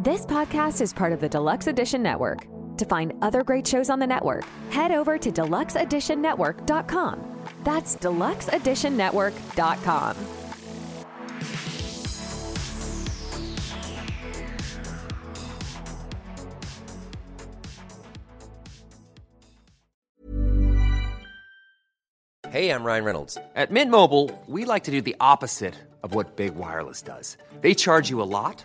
This podcast is part of the Deluxe Edition Network. To find other great shows on the network, head over to deluxeeditionnetwork.com. That's deluxeeditionnetwork.com. Hey, I'm Ryan Reynolds. At Mint Mobile, we like to do the opposite of what Big Wireless does. They charge you a lot,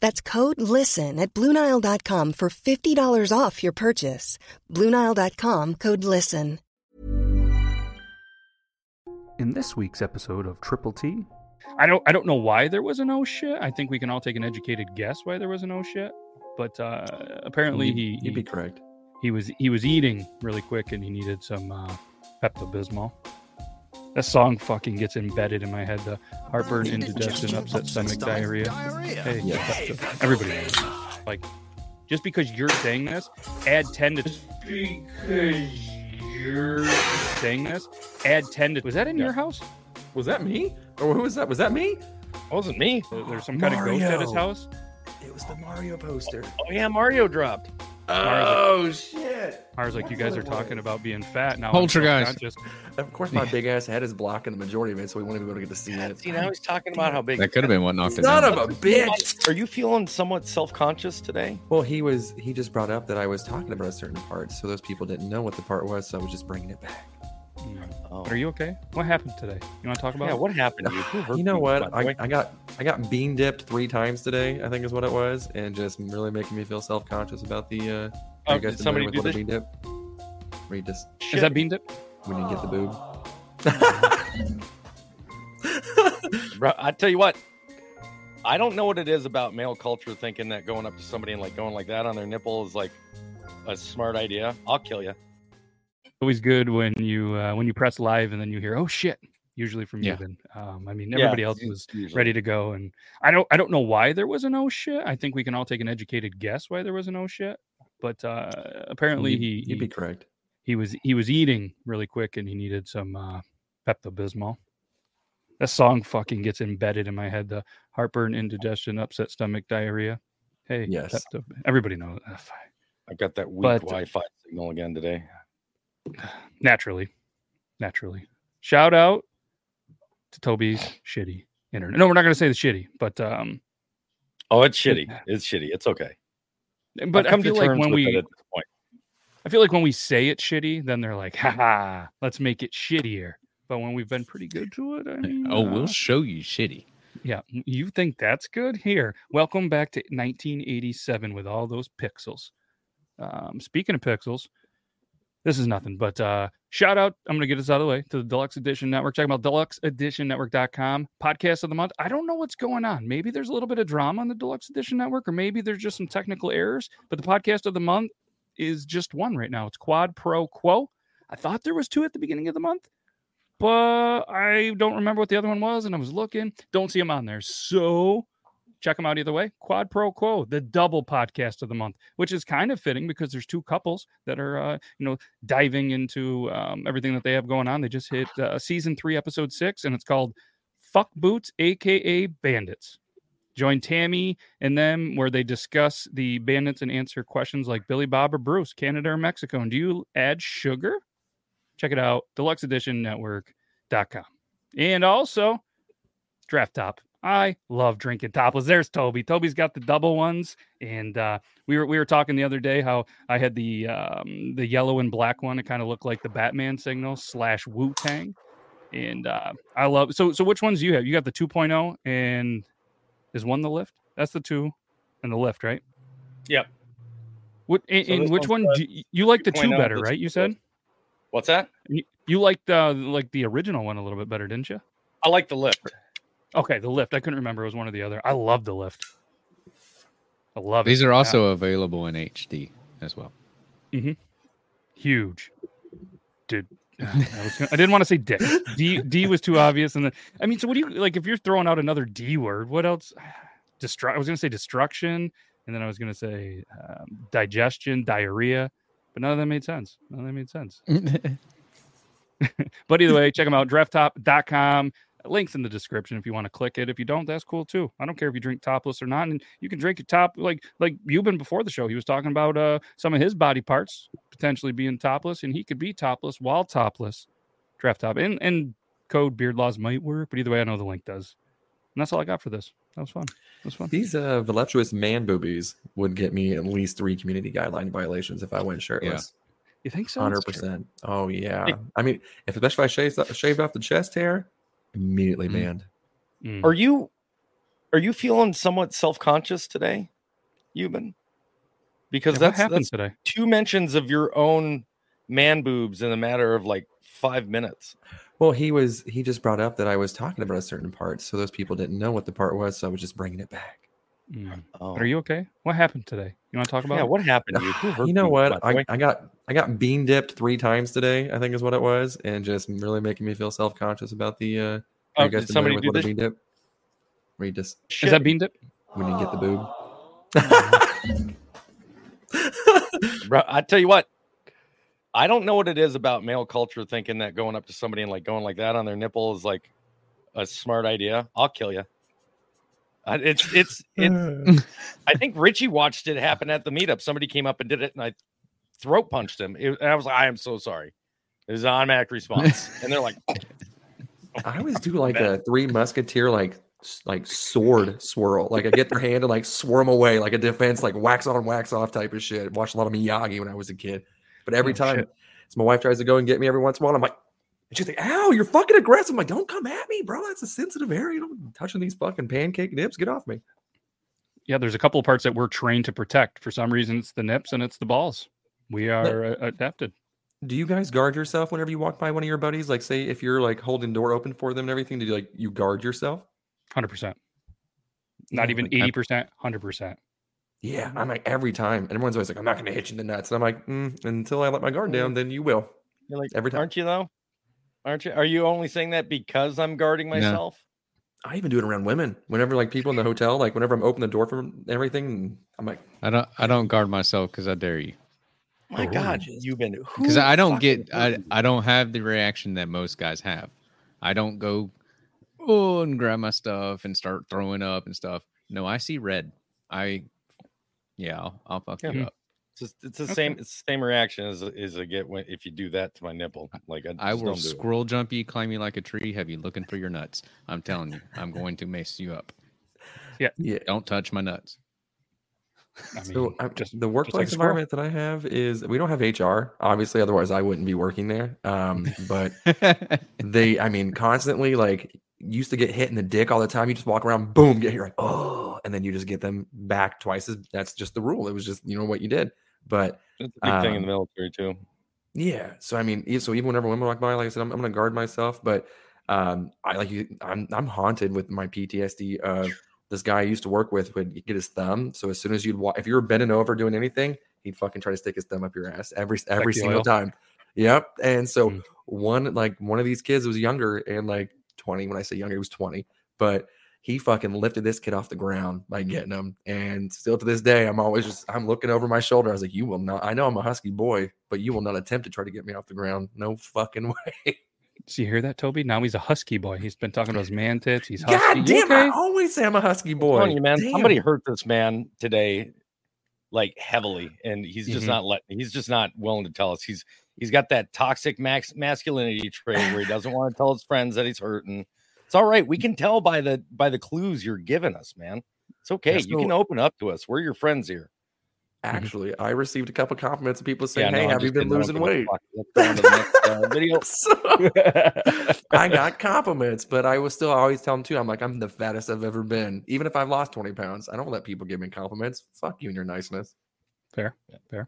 That's code LISTEN at Bluenile.com for $50 off your purchase. Bluenile.com code LISTEN. In this week's episode of Triple T, I don't I don't know why there was an oh shit. I think we can all take an educated guess why there was an oh shit. But uh, apparently he, You'd be correct. he was he was eating really quick and he needed some uh, Pepto Bismol. That song fucking gets embedded in my head. The heartburn, indigestion, upset stomach, diarrhea. Hey, Yeah. Pepto- everybody knows. Like, just because you're saying this, add ten to. Just because you're saying this, add ten to. Was that in your house? Was that me? Or who was that? Was that me? It wasn't me. There's some kind of ghost at his house. It was the Mario poster. Oh yeah, Mario dropped. Oh shit! I was like, you guys are talking about being fat now. Poltergeist. I'm. Of course, my big ass head is blocking the majority of it, so we won't even be able to get to see it. See now he's talking about how big. That could have been what knocked it Son down. of a bitch! Are you feeling somewhat self-conscious today? Well, he was. He just brought up that I was talking about a certain part, so those people didn't know what the part was, so I was just bringing it back. Oh. Are you okay? What happened today? You want to talk about? Yeah, it? what happened to you? You know what? I. I got I got bean dipped three times today. I think is what it was, and just really making me feel self conscious about the. uh Oh, are you guys did somebody with do what a bean dip? Where you just Is that bean dip? when you get the boob. Bro, I tell you what, I don't know what it is about male culture thinking that going up to somebody and like going like that on their nipple is like a smart idea. I'll kill you. Always good when you uh, when you press live and then you hear oh shit. Usually from you. Yeah. Then um, I mean Yeah, everybody else was usually. ready to go, and I don't I don't know why there was an oh shit. I think we can all take an educated guess why there was an oh shit. But uh, apparently You'd- he he, be correct. he was he was eating really quick and he needed some uh, Pepto Bismol. That song fucking gets embedded in my head. The heartburn, indigestion, upset stomach, diarrhea. Hey, Yes. Pepto. Everybody knows. Fine. I got that weak But- Wi-Fi signal again today. naturally, naturally. Shout out to Toby's shitty internet. No, we're not going to say the shitty, but um, Oh, it's shitty. It's shitty. It's okay. But I feel like when we at this point. I feel like when we say it's shitty, then they're like, haha, let's make it shittier. But when we've been pretty good to it, I mean, Oh, uh, we'll show you shitty. yeah, you think that's good? Here, welcome back to 1987 with all those pixels. Um, speaking of pixels, this is nothing, but uh, shout out. I'm going to get this out of the way to the Deluxe Edition Network. Check them out, deluxeeditionnetwork.com. Podcast of the month. I don't know what's going on. Maybe there's a little bit of drama on the Deluxe Edition Network, or maybe there's just some technical errors. But the podcast of the month is just one right now. It's Quad Pro Quo. I thought there was two at the beginning of the month, but I don't remember what the other one was, and I was looking. Don't see them on there. So check them out either way. Quad Pro Quo, the double podcast of the month, which is kind of fitting because there's two couples that are, uh, you know, diving into um, everything that they have going on. They just hit uh, season three, episode six, and it's called "Fuck Boots," aka Bandits. Join Tammy and them where they discuss the bandits and answer questions like Billy Bob or Bruce, Canada or Mexico. And do you add sugar? Check it out, deluxeeditionnetwork.com. And also, Draft Top. I love drinking topless. There's Toby. Toby's got the double ones, and uh, we were we were talking the other day how I had the um, the yellow and black one. It kind of looked like the Batman signal slash Wu Tang, and uh, I love. So so which ones do you have? You got the 2.0, and is one the lift? That's the two, and the lift, right? Yep. What and, So and which one? do you, you like the two better, right? You said. What's that? you, you liked uh, like the original one a little bit better, didn't you? I like the lift. Okay, the lift. I couldn't remember. It was one or the other. I love the lift. I love it. These are Yeah. also available in HD as well. huge, dude. I, was gonna- I didn't want to say dick. D D was too obvious, and then I mean, so what do you like? If you're throwing out another D word, what else? Destru- I was gonna say destruction, and then I was gonna say um, digestion, diarrhea, but none of that made sense. None of that made sense. But either way, check them out. Drafttop.com. Links in the description if you want to click it. If you don't, that's cool too. I don't care if you drink topless or not, and you can drink your top like like you've been before the show. He was talking about uh some of his body parts potentially being topless, and he could be topless while topless. Draft top and and code beard laws might work, but either way, I know the link does. And that's all I got for this. That was fun. That was fun. These uh, voluptuous man boobies would get me at least three community guideline violations if I went shirtless. You think so? Hundred percent. Oh yeah. I mean, if especially if I shaved, shaved off the chest hair, immediately Mm. banned. Mm. Are you are you feeling somewhat self conscious today, Yuban? Because Yeah, what that's happened that's today? two mentions of your own man boobs in a matter of like five minutes. Well, he was he just brought up that I was talking about a certain part, so those people didn't know what the part was, so I was just bringing it back. Mm. Oh, Are you okay? What happened today? You want to talk about? yeah, it? what happened to you? Who hurt you know by what? I. I got I got bean dipped three times today. I think is what it was, and just really making me feel self conscious about the. uh Oh, are you guys did somebody do what a this? bean dip? Where you just Is that bean dip? when you get the boob. Bro, I tell you what, I don't know what it is about male culture thinking that going up to somebody and like going like that on their nipple is like a smart idea. I'll kill you. It's it's it. I think Richie watched it happen at the meetup. Somebody came up and did it, and I throat punched him. It- and I was like, I am so sorry. It was an automatic response, and they're like, I always do like a three musketeer like like sword swirl. Like I get their hand and like swarm away like a defense, like wax on, wax off type of shit. Watched a lot of Miyagi when I was a kid. But every Oh, time shit. so my wife tries to go and get me every once in a while, I'm like, and she's like, ow, you're fucking aggressive. I'm like, don't come at me, bro. That's a sensitive area. Don't touching these fucking pancake nips. Get off me. Yeah, there's a couple of parts that we're trained to protect. For some reason, it's the nips and it's the balls. We are uh, adapted. Do you guys guard yourself whenever you walk by one of your buddies? Like, say if you're like holding door open for them and everything, do you like you guard yourself? Hundred percent. Not even eighty percent. Hundred percent. Yeah, I'm like every time, and everyone's always like, "I'm not going to hit you in the nuts," and I'm like, mm, "Until I let my guard down, then you will." you're like, Every time. aren't you though? Aren't you? Are you only saying that because I'm guarding myself? I even do it around women. Whenever like people in the hotel, like whenever I'm opening the door for everything, I'm like, I don't I don't guard myself because I dare you. My Oh, God, Jesus. you've been Because I don't get I. I don't have the reaction that most guys have. I don't go oh and grab my stuff and start throwing up and stuff. No, I see red. I yeah, I'll, I'll fuck you up. It's, it's the Okay. same. It's the same reaction as as I get when if you do that to my nipple. Like I, I will don't it. squirrel jump you, climb you like a tree, have you looking for your nuts. I'm telling you, I'm going to mess you up. yeah. Don't touch my nuts. I mean, So I, just the workplace a squirrel. environment that I have is we don't have HR, obviously, otherwise I wouldn't be working there. Um, but they, I mean, constantly like used to get hit in the dick all the time. You just walk around, boom, get here, like oh, and then you just get them back twice as. That's just the rule. It was just you know what you did. But It's a big thing in um, the military too. Yeah. So I mean, so even whenever women walk by, like I said, I'm, I'm gonna guard myself. But um, I like you. I'm I'm haunted with my PTSD of this guy I used to work with would get his thumb. So as soon as you'd walk, if you were bending over doing anything, he'd fucking try to stick his thumb up your ass every every the single time. Yep. And so Mm. one like one of these kids was younger and like 20. When I say younger, he was 20, but he fucking lifted this kid off the ground by getting him. And still to this day, I'm always just I'm looking over my shoulder. I was like, you will not. I know I'm a husky boy, but you will not attempt to try to get me off the ground. No fucking way. So you hear that, Toby? Now he's a husky boy. He's been talking about his man tits. He's husky. God damn! okay? I always say I'm a husky boy. you, man, Damn. somebody hurt this man today, like heavily, and he's just Mhm. not let. He's just not willing to tell us. He's he's got that toxic max masculinity trait where he doesn't want to tell his friends that he's hurting. It's all right. We can tell by the by the clues you're giving us, man. It's okay. Yeah, you can open up to us. We're your friends here. Actually, I received a couple compliments of people saying, no, "Hey, I'm have you been kidding. I don't losing weight?" fuck. Let's go on to the next, uh, video. So, I got compliments, but I was still always tell them too. I'm like, I'm the fattest I've ever been, even if I've lost 20 pounds. I don't let people give me compliments. Fuck you and your niceness. Fair, fair.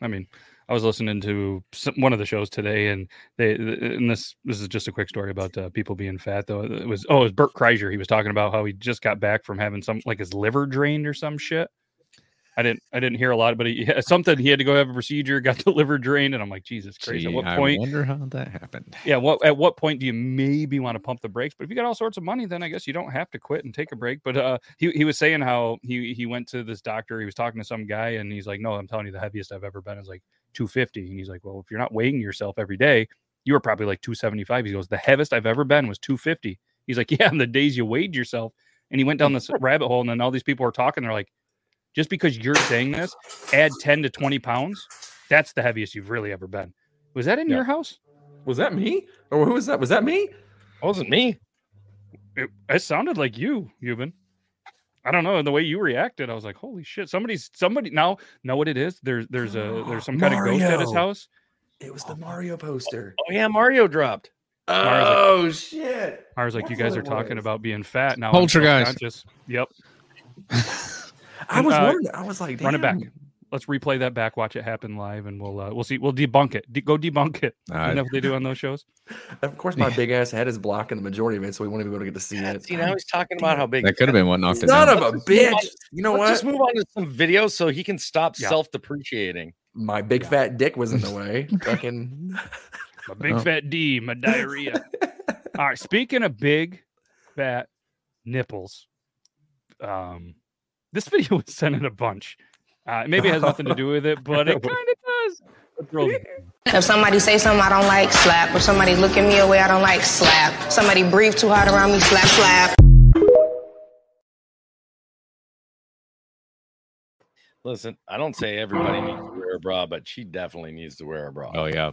I mean, I was listening to some, one of the shows today, and they and this this is just a quick story about uh, people being fat. Though it was oh, it was Bert Kreischer. He was talking about how he just got back from having some like his liver drained or some shit. I didn't I didn't hear a lot, but he something he had to go have a procedure, got the liver drained, and I'm like, Jesus Christ! Gee, at what I point? wonder how that happened. Yeah, what at what point do you maybe want to pump the brakes? But if you got all sorts of money, then I guess you don't have to quit and take a break. But uh, he he was saying how he he went to this doctor. He was talking to some guy, and he's like, "No, I'm telling you, the heaviest I've ever been is like 250." And he's like, "Well, if you're not weighing yourself every day, you were probably like 275." He goes, "The heaviest I've ever been was 250." He's like, "Yeah, on the days you weighed yourself." And he went down this rabbit hole, and then all these people were talking. They're like, "Just because you're saying this, add 10 to 20 pounds. That's the heaviest you've really ever been." Was that in Yeah. your house? Was that me? Or who was that? Was that me? It wasn't me. it, it sounded like you, Yuban. I don't know the way you reacted. I was like, "Holy shit!" Somebody's somebody now know what it is. There's there's a there's some kind of ghost at his house. It was the Mario poster. Oh yeah, Mario dropped. Mars like- Oh shit! I was like, "You guys are it talking was. about being fat now." I'm Poltergeist. self-conscious." Yep. I was Uh, wondering. I was like, Run it back. Damn. Let's replay that back. Watch it happen live, and we'll uh, we'll see. We'll debunk it. De- go debunk it. Uh, you know what they do on those shows? Of course, my big ass head is blocking the majority of it, so we won't even be able to get to see it. See, now he's talking about how big. that could have been what knocked it Son down. of a Let's just move on- bitch! You know Let's what? just move on to some videos so he can stop Yeah. self-depreciating. My big fat dick was in the way. Fucking. My big Oh. fat D, my diarrhea. All right. Speaking of big fat nipples, um, this video was sent in a bunch. Uh, maybe it has nothing to do with it, but it kind of does. Let's roll it. If somebody say something I don't like, slap. If somebody look at me a way I don't like, slap. Somebody breathe too hard around me, slap, slap. Listen, I don't say everybody needs to wear a bra, but she definitely needs to wear a bra. Oh yeah.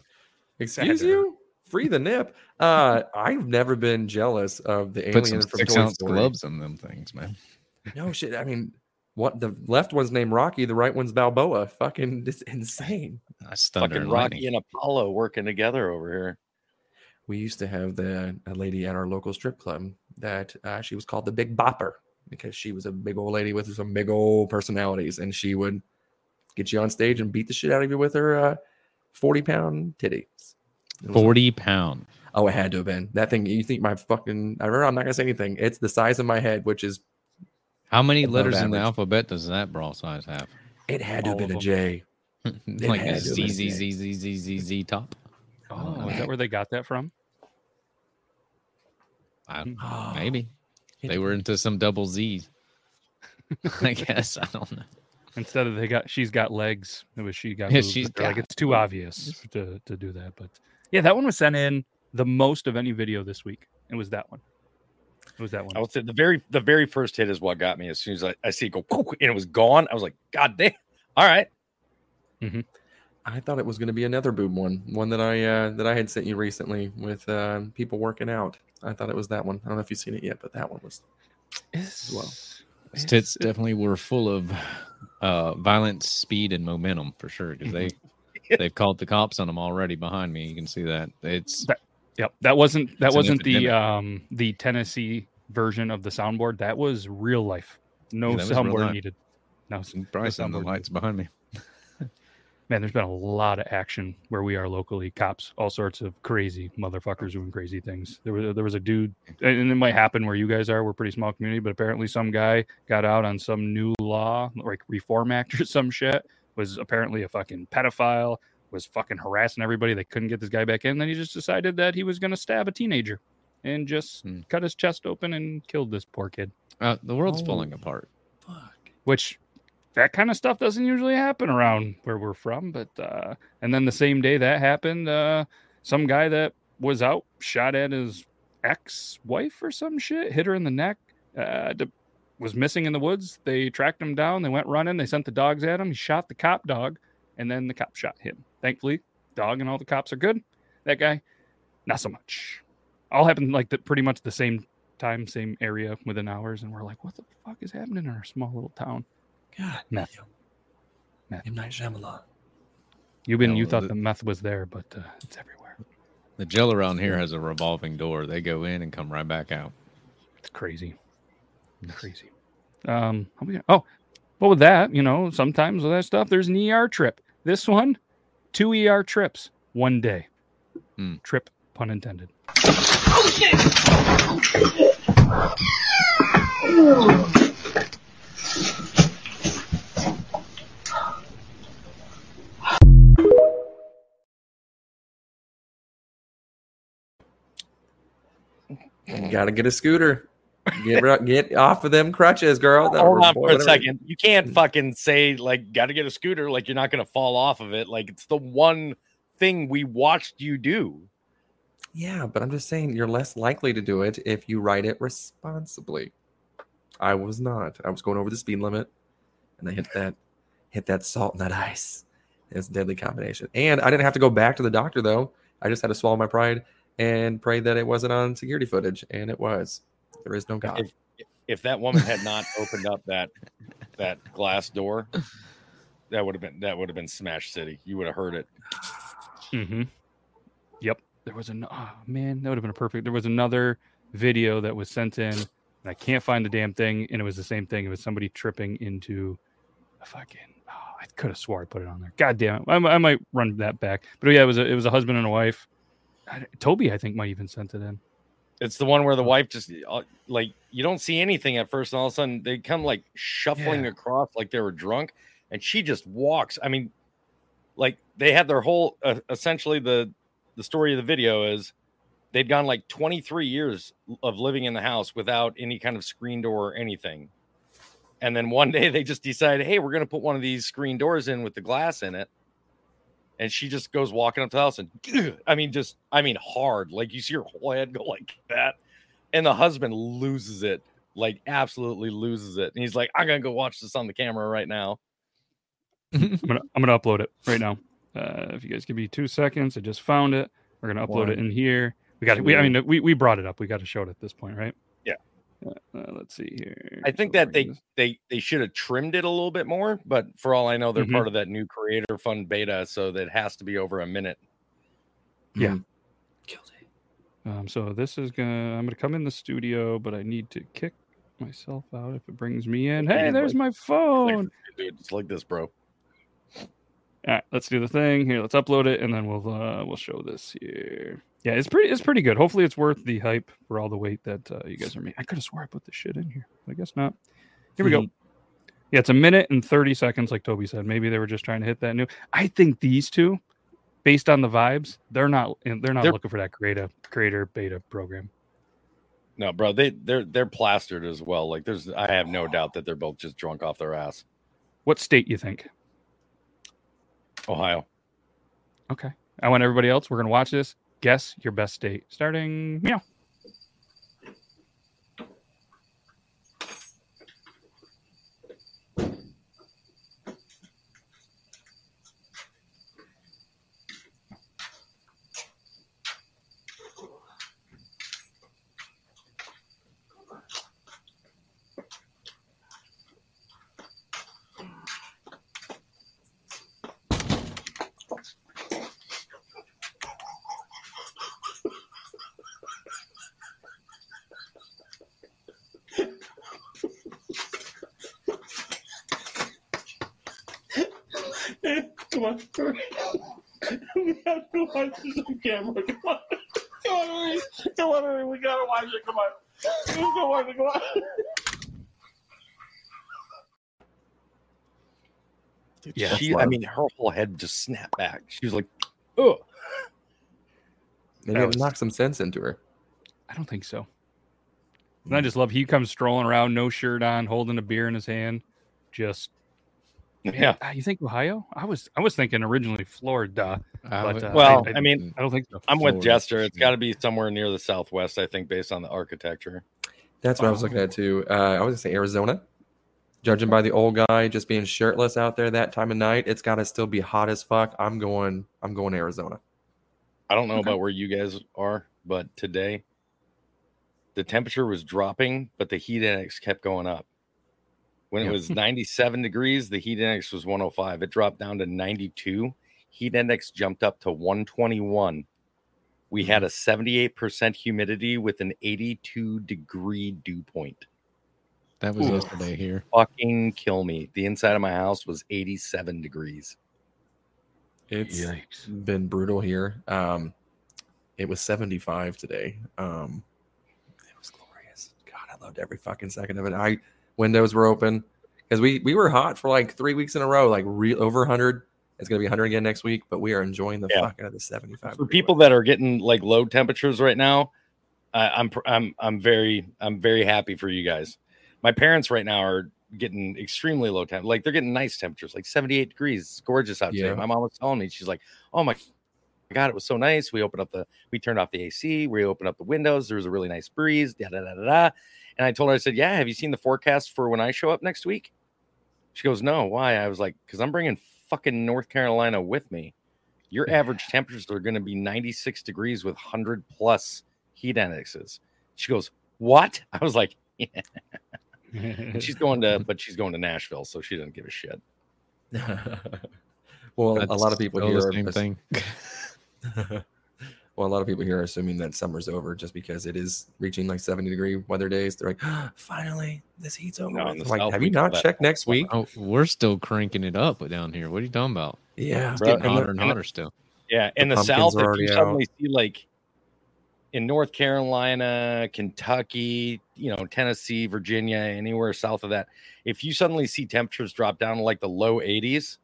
Excuse Saturn. you? Free the nip. Uh, I've never been jealous of the Put some alien from six Toy ounce Story. gloves on them things, man. No shit. I mean, what the left one's named Rocky, the right one's Balboa. Fucking, it's insane. That's thunder Fucking Rocky lightning. and Apollo working together over here. We used to have the a lady at our local strip club that uh, she was called the Big Bopper because she was a big old lady with some big old personalities, and she would get you on stage and beat the shit out of you with her uh, forty pound titties. It was- Forty pound. Oh, it had to have been that thing. You think my fucking? I remember. I'm not gonna say anything. It's the size of my head, which is How many Above letters in the alphabet does that bra size have? it had to have All been a of J. like had a to have Z been Z a Z Z Z Z Z top. Oh, is that oh. where they got that from? Oh, maybe they were into some double Z's. I guess I don't know. Instead of they got she's got legs, it was she got. Yeah, boobs, she's but they're like it's too obvious to to do that. But yeah, that one was sent in the most of any video this week. It was that one. It was that one. I would say the very the very first hit is what got me. As soon as I, I see it go "Poof," and it was gone, I was like, God damn! All right, I thought it was going to be another boob one, one that I uh, that I had sent you recently with uh, people working out. I thought it was that one. I don't know if you've seen it yet, but that one was. It's- well. Tits definitely were full of uh, violence, speed, and momentum for sure. Because they they've called the cops on them already behind me. You can see that it's That- Yep, that wasn't that It's wasn't the um the Tennessee version of the soundboard. That was real life. No Yeah, that was real soundboard needed. No, s- no on the lights needed. behind me. Man, there's been a lot of action where we are locally. Cops, all sorts of crazy motherfuckers doing crazy things. There was there was a dude, and it might happen where you guys are. We're a pretty small community, but apparently some guy got out on some new law, like Reform Act or some shit. Was apparently a fucking pedophile. Was fucking harassing everybody. They couldn't get this guy back in. Then he just decided that he was going to stab a teenager, and just Hmm. cut his chest open and killed this poor kid. Uh, the world's Oh. falling apart. Fuck. Which that kind of stuff doesn't usually happen around where we're from. But uh, and then the same day that happened, uh, some guy that was out, shot at his ex-wife or some shit, hit her in the neck. Uh, d- was missing in the woods. They tracked him down. They went running. They sent the dogs at him. He shot the cop dog, and then the cop shot him. Thankfully, dog and all the cops are good. That guy, not so much. All happened like the, pretty much the same time, same area within hours, and we're like, what the fuck is happening in our small little town? God, Meth. M. Night Shyamalan. You've been, No, you thought the- the meth was there, but uh, it's everywhere. The jail around here has a revolving door. They go in and come right back out. It's crazy. Crazy. Um, how we gonna- oh, well, with that, you know, sometimes with that stuff, there's an ER trip. This one, two ER trips, one day. Hmm. Trip, pun intended. You gotta get a scooter. Get get off of them crutches, girl. That Hold on for a second. You can't hmm. fucking say like got to get a scooter like you're not going to fall off of it. Like it's the one thing we watched you do. Yeah, but I'm just saying you're less likely to do it if you ride it responsibly. I was not. I was going over the speed limit, and I hit that hit that salt and that ice. It's a deadly combination. And I didn't have to go back to the doctor though. I just had to swallow my pride and pray that it wasn't on security footage, and it was. There is no God. If if that woman had not opened up that that glass door, that would have been that would have been Smash City. You would have heard it. Mm-hmm. Yep. There was an oh man, that would have been a perfect. There was another video that was sent in, and I can't find the damn thing, and it was the same thing. It was somebody tripping into a fucking. Oh, I could have swore I put it on there. God damn it! I, I might run that back. But yeah, it was a, it was a husband and a wife. I, Toby, I think, might even sent it in. It's the one where the wife just uh, like you don't see anything at first, and all of a sudden they come like shuffling Yeah. across like they were drunk, and she just walks. I mean, like they had their whole uh, essentially the the story of the video is they'd gone like 23 years of living in the house without any kind of screen door or anything. And then one day they just decided, hey, we're going to put one of these screen doors in with the glass in it. And she just goes walking up to the house and I mean, just I mean, hard. Like you see her whole head go like that. And the husband loses it, like absolutely loses it. And he's like, I'm gonna go watch this on the camera right now. I'm gonna I'm gonna upload it right now. Uh, if you guys give me two seconds, I just found it. We're gonna upload it in here. We got. it. We I mean, we we brought it up. We got to show it at this point, right? Yeah. Uh, let's see here. I think So that they gonna- they they should have trimmed it a little bit more, but for all I know, they're Mhm. part of that new creator fund beta, so that has to be over a minute. Yeah. Guilty. Um, so this is gonna. I'm gonna come in the studio, but I need to kick myself out if it brings me in. Hey, there's like- my Like, phone. dude, it's like this, bro. All right, let's do the thing here. Let's upload it, and then we'll uh, we'll show this here. Yeah, it's pretty it's pretty good. Hopefully, it's worth the hype for all the weight that uh, you guys are making. I could have swore I put this shit in here. but I guess not. Here we go. Yeah, it's a minute and thirty seconds, like Toby said. Maybe they were just trying to hit that new. I think these two, based on the vibes, they're not they're not They're- looking for that creator creator beta program. No, bro, they they're they're plastered as well. Like there's I have no doubt that they're both just drunk off their ass. What state you think? Ohio. Okay, I want everybody else. We're gonna watch this. Guess your best state. Starting meow. Come on, hurry. we have to watch this on camera. Come on. Come on, hurry. Come on, hurry. We gotta watch it. Come on. Come on, come on. Yeah, she, I mean, her whole head just snapped back. She was like, "Oh, Maybe That it was- knocked some sense into her. I don't think so. And I just love he comes strolling around, no shirt on, holding a beer in his hand, just Yeah. Ah, You think Ohio? I was I was thinking originally Florida. But, uh, Well, I, I mean, I don't think so. I'm with Jester. It's got to be somewhere near the southwest, I think, based on the architecture. That's what I was looking at too. Uh, I was gonna say Arizona. Judging by the old guy just being shirtless out there that time of night, it's got to still be hot as fuck. I'm going. I'm going to Arizona. I don't know about where you guys are, but today the temperature was dropping, but the heat index kept going up. When it was 97 degrees, the heat index was 105. It dropped down to 92. Heat index jumped up to 121. We had a 78% humidity with an 82 degree dew point. That was Ooh. yesterday here. Fucking kill me. The inside of my house was 87 degrees. It's Yikes. been brutal here. Um, it was 75 today. Um, it was glorious. God, I loved every fucking second of it. I windows were open because we we were hot for like three weeks in a row, like re- over 100. It's gonna be 100 again next week, but we are enjoying the Yeah. fuck out of the 75. for people that are getting like low temperatures right now, I, I'm I'm I'm very I'm very happy for you guys. My parents right now are getting extremely low temp, like they're getting nice temperatures, like 78 degrees. It's gorgeous out today. My mom was telling me, she's like, "Oh my god, it was so nice. We opened up the, we turned off the AC, we opened up the windows. There was a really nice breeze." Da da da da. da. And I told her, I said, "Yeah, have you seen the forecast for when I show up next week?" She goes, "No, why?" I was like, "Because I'm bringing fucking North Carolina with me." your mm. average temperatures are going to be 96 degrees with 100 plus heat indexes. She goes, What? I was like, Yeah. And she's going to, but she's going to Nashville, so she doesn't give a shit. well, a lot of people still here the are same thing. well, a lot of people here are assuming that summer's over just because it is reaching like 70 degree weather days. They're like, ah, finally, this heat's over. No, with." in the I'm like, South, have you call not that checked next week? Oh, we're still cranking it up down here. What are you talking about? Yeah, It's Bro, getting and the- hotter and and hotter still. Yeah. In the, The South, if you already out. suddenly see like in North Carolina, Kentucky, you know, Tennessee, Virginia, anywhere south of that, if you suddenly see temperatures drop down to like the low 80s,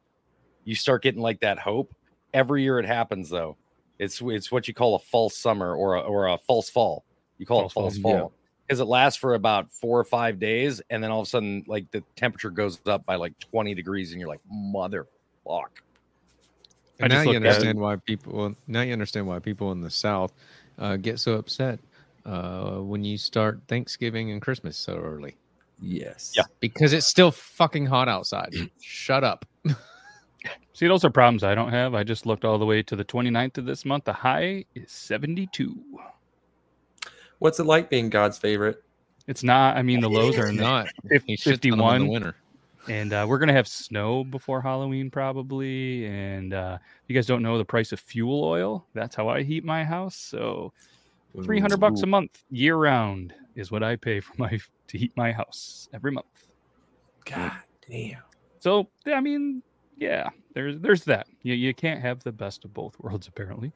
you start getting like that hope. Every year it happens though. It's it's what you call a false summer or a, or a false fall. You call False it false fall, yeah. because it lasts for about four or five days, and then all of a sudden, like the temperature goes up by like 20 degrees, and you're like, motherfuck. I And now you understand why people. Now you understand why people in the South uh, get so upset uh, when you start Thanksgiving and Christmas so early Yes. Yeah. because it's still fucking hot outside. Shut up. See, those are problems I don't have. I just looked all the way to the 29th of this month. The high is 72. What's it like being God's favorite? It's not. I mean, the lows are Not. fif- He shits on 'em in 51. the winter. and uh, we're gonna have snow before Halloween probably. And uh, if you guys don't know the price of fuel oil, that's how I heat my house. So three hundred bucks a month year round is what I pay for my to heat my house every month. God damn. So I mean, yeah, there's there's that. You you can't have the best of both worlds apparently.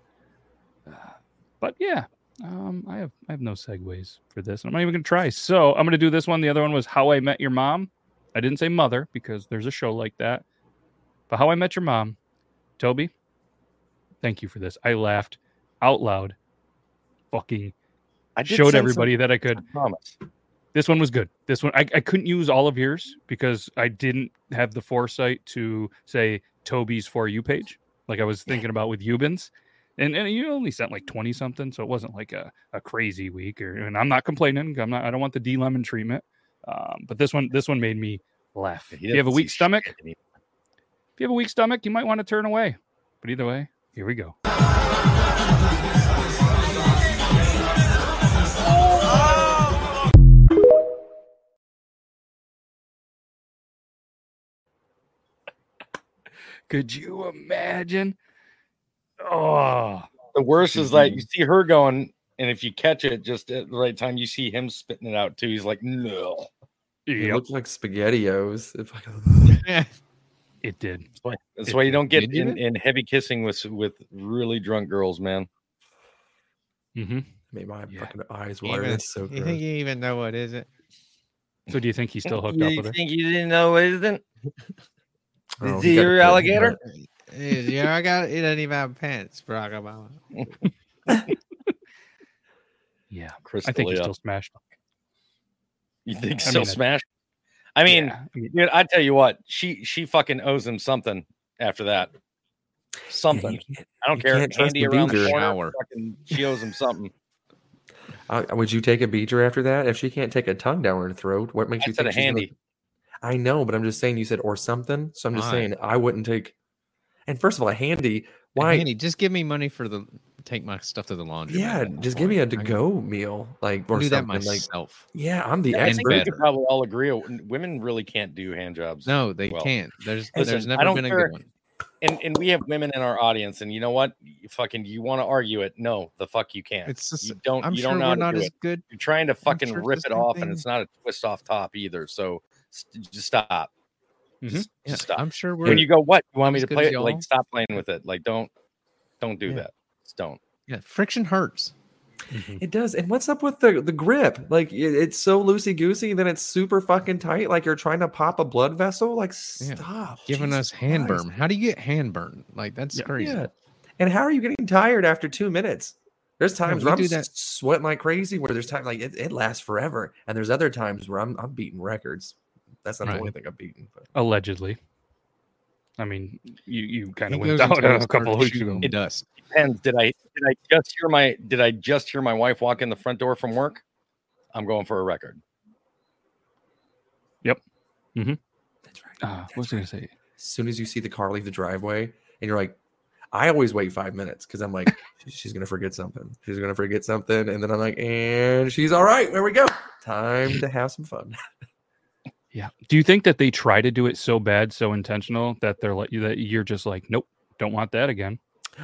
Uh, but yeah, um, I have I have no segues for this. I'm not even gonna try. So I'm gonna do this one. The other one was How I Met Your Mom. I didn't say mother because there's a show like that. But How I Met Your Mom, Toby. Thank you for this. I laughed out loud. Fucking I showed everybody that I could. I promise. This one was good. This one I, I couldn't use all of yours because I didn't have the foresight to say Toby's for you page, like I was thinking about with Yuban's. And, and you only sent like 20 something, so it wasn't like a, a crazy week or and I'm not complaining. I'm not I don't want the D lemon treatment. Um, but this one this one made me laugh. If you have a weak stomach, shit, and he- if you have a weak stomach, you might want to turn away. But either way, here we go. Could you imagine? Oh, The worst is like you see her going, and if you catch it just at the right time, you see him spitting it out too. He's like, no. It yep, looks like spaghettios. It fucking- it did. That's why, that's why you don't get You in, in heavy kissing with with really drunk girls, man. hmm made my Yeah. fucking eyes water. Even, so you gross. think you even know what is it? So do you think he's still hooked up you with her? think you didn't know, isn't? Oh, Is he he your a- alligator? yeah, I got. It doesn't even have pants, Barack Obama. Yeah, Chris I think he's still smashed. You think I so? mean, I- I mean, Yeah, dude, I tell you what, she she fucking owes him something after that. Something. can't- I don't care. can't trust Andy the around the corner. Shower. Fucking, she owes him something. Uh, would you take a beater after that? If she can't take a tongue down her throat, what makes I you think a she's gonna- handy. I know, but I'm just saying you said or something. So I'm just Why? saying I wouldn't take. And first of all, a handy. Why? Andy, just give me money for the take my stuff to the laundry. yeah, just give me a to go meal, like or do that something. Like, yeah, I'm the Yeah, I think we expert. could probably all agree. uh, Women really can't do hand jobs. No, they well. can't. There's Listen, there's never don't been a care- good one. And and we have women in our audience, and you know what? You fucking you want to argue it? No, the fuck you can't. It's just you don't. I'm you sure don't know we're not do as it. good. You're trying to fucking sure rip it same off, and it's not a twist off top either. So st- just stop. Mhm. Just, Yeah, just stop. I'm sure we're when you go, what you want me to play? it? Like y'all. stop playing with it. Like don't don't do Yeah. that. Just don't. yeah, friction hurts. It does. And what's up with the the grip? Like it, it's so loosey goosey, then it's super fucking tight. Like you're trying to pop a blood vessel. Like Yeah. stop. Giving Jesus us hand burn. How do you get hand burn? Like that's Yeah. crazy. Yeah. And how are you getting tired after two minutes? There's times we where I'm do that- sweating like crazy. Where there's time like it, it lasts forever, and there's other times where I'm I'm beating records. That's not Right. the only thing I've beaten. But allegedly. I mean, you you kind of went down a couple of starts weeks ago. shooting dust. Depends. Did I did I just hear my did I just hear my wife walk in the front door from work? I'm going for a record. Yep. Mm-hmm. That's right. Uh, what was I gonna say? As soon as you see the car leave the driveway, and you're like, I always wait five minutes because I'm like, she's gonna forget something. She's gonna forget something, and then I'm like, and she's all right. There we go. Time to have some fun. Yeah. Do you think that they try to do it so bad, so intentional that they're like you that you're just like, nope, don't want that again,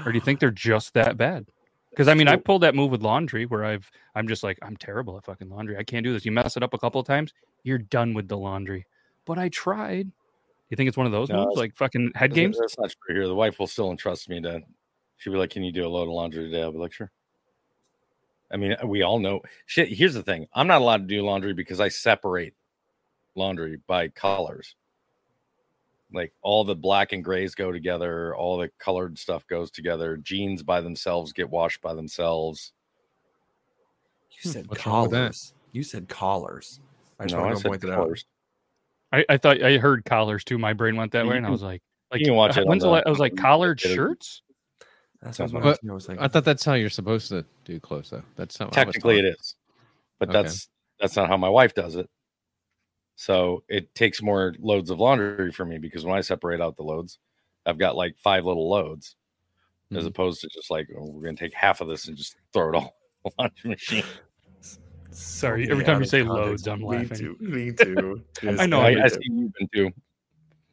or do you think they're just that bad? Because I mean, I pulled that move with laundry where I've I'm just like I'm terrible at fucking laundry. I can't do this. You mess it up a couple of times, you're done with the laundry. But I tried. You think it's one of those No, moves, like fucking head That's- games? That's not true here. The wife will still entrust me to. She'll be like, "Can you do a load of laundry today?" I'll be like, "Sure." I mean, we all know. Shit. Here's the thing: I'm not allowed to do laundry because I separate laundry by colors. Like all the black and grays go together, all the colored stuff goes together. Jeans by themselves get washed by themselves. You hmm, said what's wrong with that? collars. You said collars. I just No, want to point that out. I, I thought I heard collars too. My brain went that You way, and I was like, like can watch it When's the, the- I was like collared shirts. That's what I was, But- I was thinking. I thought that's how you're supposed to do clothes, though. That's how Technically, it is, but Okay. that's that's not how my wife does it. So it takes more loads of laundry for me because when I separate out the loads, I've got like five little loads, as Mhm. opposed to just like oh, we're gonna take half of this and just throw it all in the laundry machine. Sorry, Yeah, every time you say loads, I'm Me laughing. too. Me too. I know, I, I I see you've been too.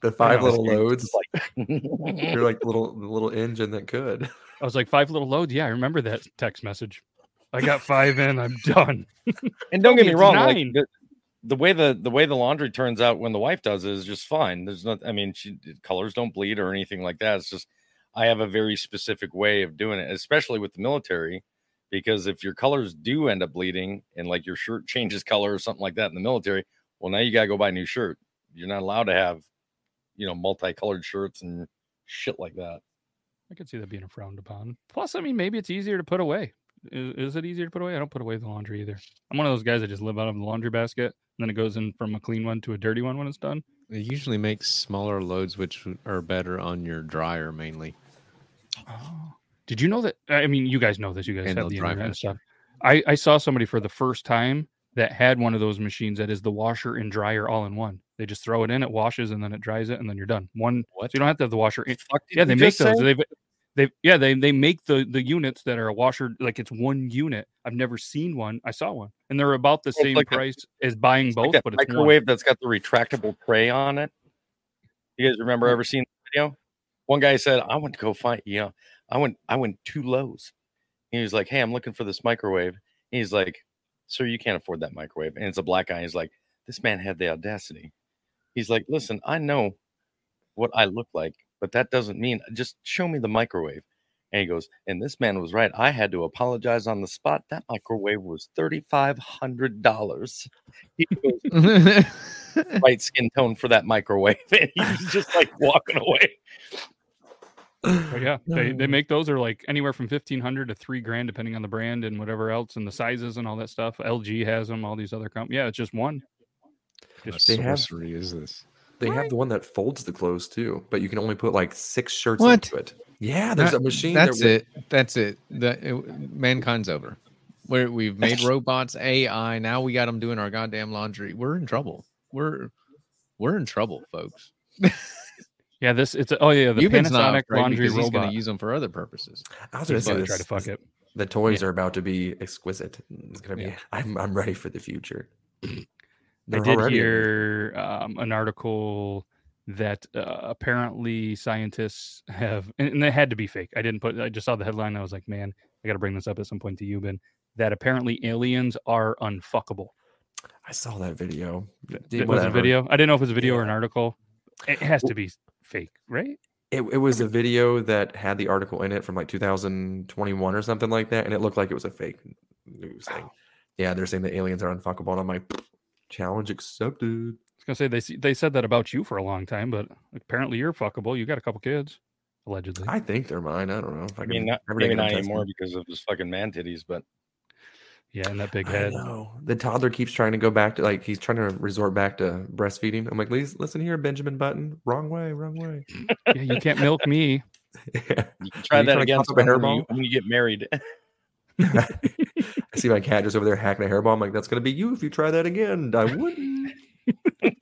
The five little loads. like You're like little little engine that could. I was like five little loads. Yeah, I remember that text message. I got five in. I'm done. and don't get me It's wrong, like nine. the, the way the the way the laundry turns out when the wife does it is just fine. There's not, I mean, she colors don't bleed or anything like that. It's just I have a very specific way of doing it, especially with the military, because if your colors do end up bleeding and like your shirt changes color or something like that in the military, well, now you gotta go buy a new shirt. You're not allowed to have, you know, multicolored shirts and shit like that. I could see that being frowned upon. Plus, I mean, maybe it's easier to put away. Is, is it easier to put away? I don't put away the laundry either. I'm one of those guys that just live out of the laundry basket, then it goes in from a clean one to a dirty one when it's done. It usually makes smaller loads, which are better on your dryer mainly. Oh. Did you know that? I mean, you guys know this. You guys And have the dry internet and stuff. I, I saw somebody for the first time that had one of those machines that is the washer and dryer all in one. They just throw it in, it washes, and then it dries it, and then you're done. One. What? So you don't have to have the washer. In. Fuck Yeah, they make those. say? They've they yeah they they make the the units that are a washer like it's one unit. I've never seen one. I saw one, and they're about the it's same like a- price as buying both, like but it's one. microwave that's got the retractable tray on it. You guys remember mm. ever seen the video? One guy said, "I went to go find you know, I went I went to Lowe's." He was like, "Hey, I'm looking for this microwave." And He's like, "Sir, you can't afford that microwave." And it's a black guy. He's like, "This man had the audacity." He's like, "Listen, I know what I look like, but that doesn't mean just show me the microwave." And he goes, and this man was right. I had to apologize on the spot. That microwave was thirty five hundred dollars. He goes, right skin tone for that microwave. And he's just like walking away. But yeah, they, they make those are like anywhere from fifteen hundred to three grand, depending on the brand and whatever else and the sizes and all that stuff. LG has them, all these other companies. Yeah, it's just one. Just They have sorcery is this? They have the one that folds the clothes too, but you can only put like six shirts What? into it. Yeah, there's That- a machine. That's that, it. That's it. The it- mankind's over. We're, we've made robots, AI. Now we got them doing our goddamn laundry. We're in trouble. We're we're in trouble, folks. Yeah, this it's oh yeah, the You've been Panasonic snobbed, right? laundry Because he's going to use them for other purposes. I was gonna He's say about to this, try to fuck it. The toys are about to be exquisite. It's gonna be. Yeah. I'm I'm ready for the future. I They're did already- hear um, an article that uh, apparently scientists have, and, and they had to be fake. I didn't put. I just saw the headline. And I was like, man, I got to bring this up at some point to you, Ben. That apparently aliens are unfuckable. I saw that video. Dude, was it a video? I didn't know if it was a video or an article. It has to be fake, right? It, it was a video that had the article in it from like 2021 or something like that, and it looked like it was a fake news thing. Yeah, they're saying the aliens are unfuckable, and I'm like, challenge accepted. I was gonna say they they said that about you for a long time, but apparently you're fuckable. You got a couple kids, allegedly. I think they're mine. I don't know if I, I mean, not, everything maybe can not anymore to. because of his fucking man titties, but yeah, and that big I head. know the toddler keeps trying to go back to like he's trying to resort back to breastfeeding. I'm like, please listen here, Benjamin Button, wrong way, wrong way. Yeah, you can't milk me. you can you try that trying to again a when, hairball? you, when you get married. I see my cat just over there hacking a hairball. I'm like, that's gonna be you if you try that again. I wouldn't.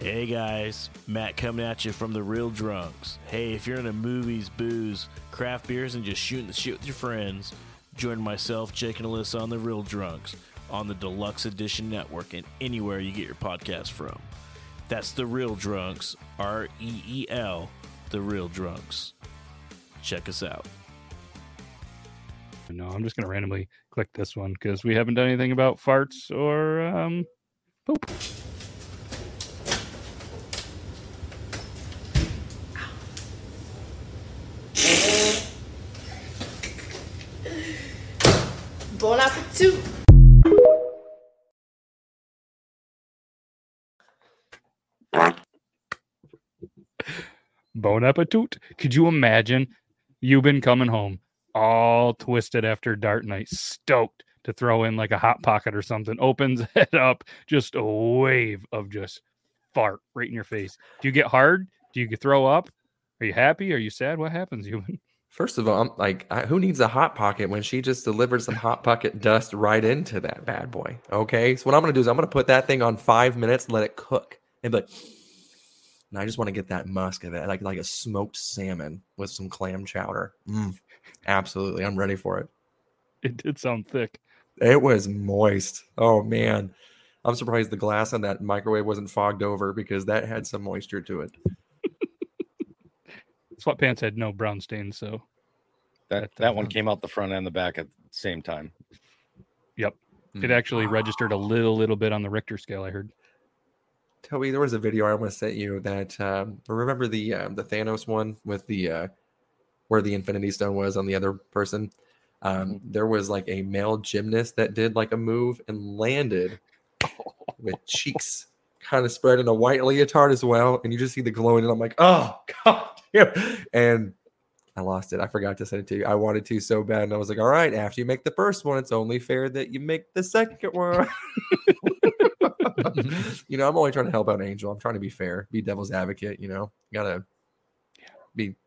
Hey guys, Matt coming at you from the Reel Drunks. Hey, if you're into movies, booze, craft beers, and just shooting the shit with your friends, join myself, Jake, and Alyssa on the Reel Drunks on the Deluxe Edition Network and anywhere you get your podcast from. That's the Reel Drunks, R E E L, the Reel Drunks. Check us out. No, I'm just gonna randomly click this one because we haven't done anything about farts or um, poop. Bon appetit. Bon appetit. Could you imagine You've been coming home all twisted after dart night, stoked to throw in like a hot pocket or something, opens it up, just a wave of just fart right in your face. Do you get hard? Do you throw up? Are you happy? Are you sad? What happens? You First of all, I'm like, I, who needs a hot pocket when she just delivered some hot pocket dust right into that bad boy? Okay, so what I'm gonna do is I'm gonna put that thing on five minutes, let it cook, and but, and I just want to get that musk of it, like like a smoked salmon with some clam chowder. Mm, absolutely, I'm ready for it. it did sound thick. It was moist. Oh man, I'm surprised the glass on that microwave wasn't fogged over because that had some moisture to it. Sweatpants had no brown stains, so that that one came out the front and the back at the same time. Yep. It Mm. actually registered a little, little bit on the Richter scale. I heard. Toby, there was a video I almost sent you that um, remember the um, the Thanos one with the uh, where the Infinity Stone was on the other person. Um, there was like a male gymnast that did like a move and landed with cheeks kind of spread in a white leotard as well, and you just see the glowing, and I'm like, oh god, damn. and I lost it. I forgot to send it to you. I wanted to so bad, and I was like, all right, after you make the first one, it's only fair that you make the second one. you know, I'm only trying to help out Angel. I'm trying to be fair, be devil's advocate. You know, gotta be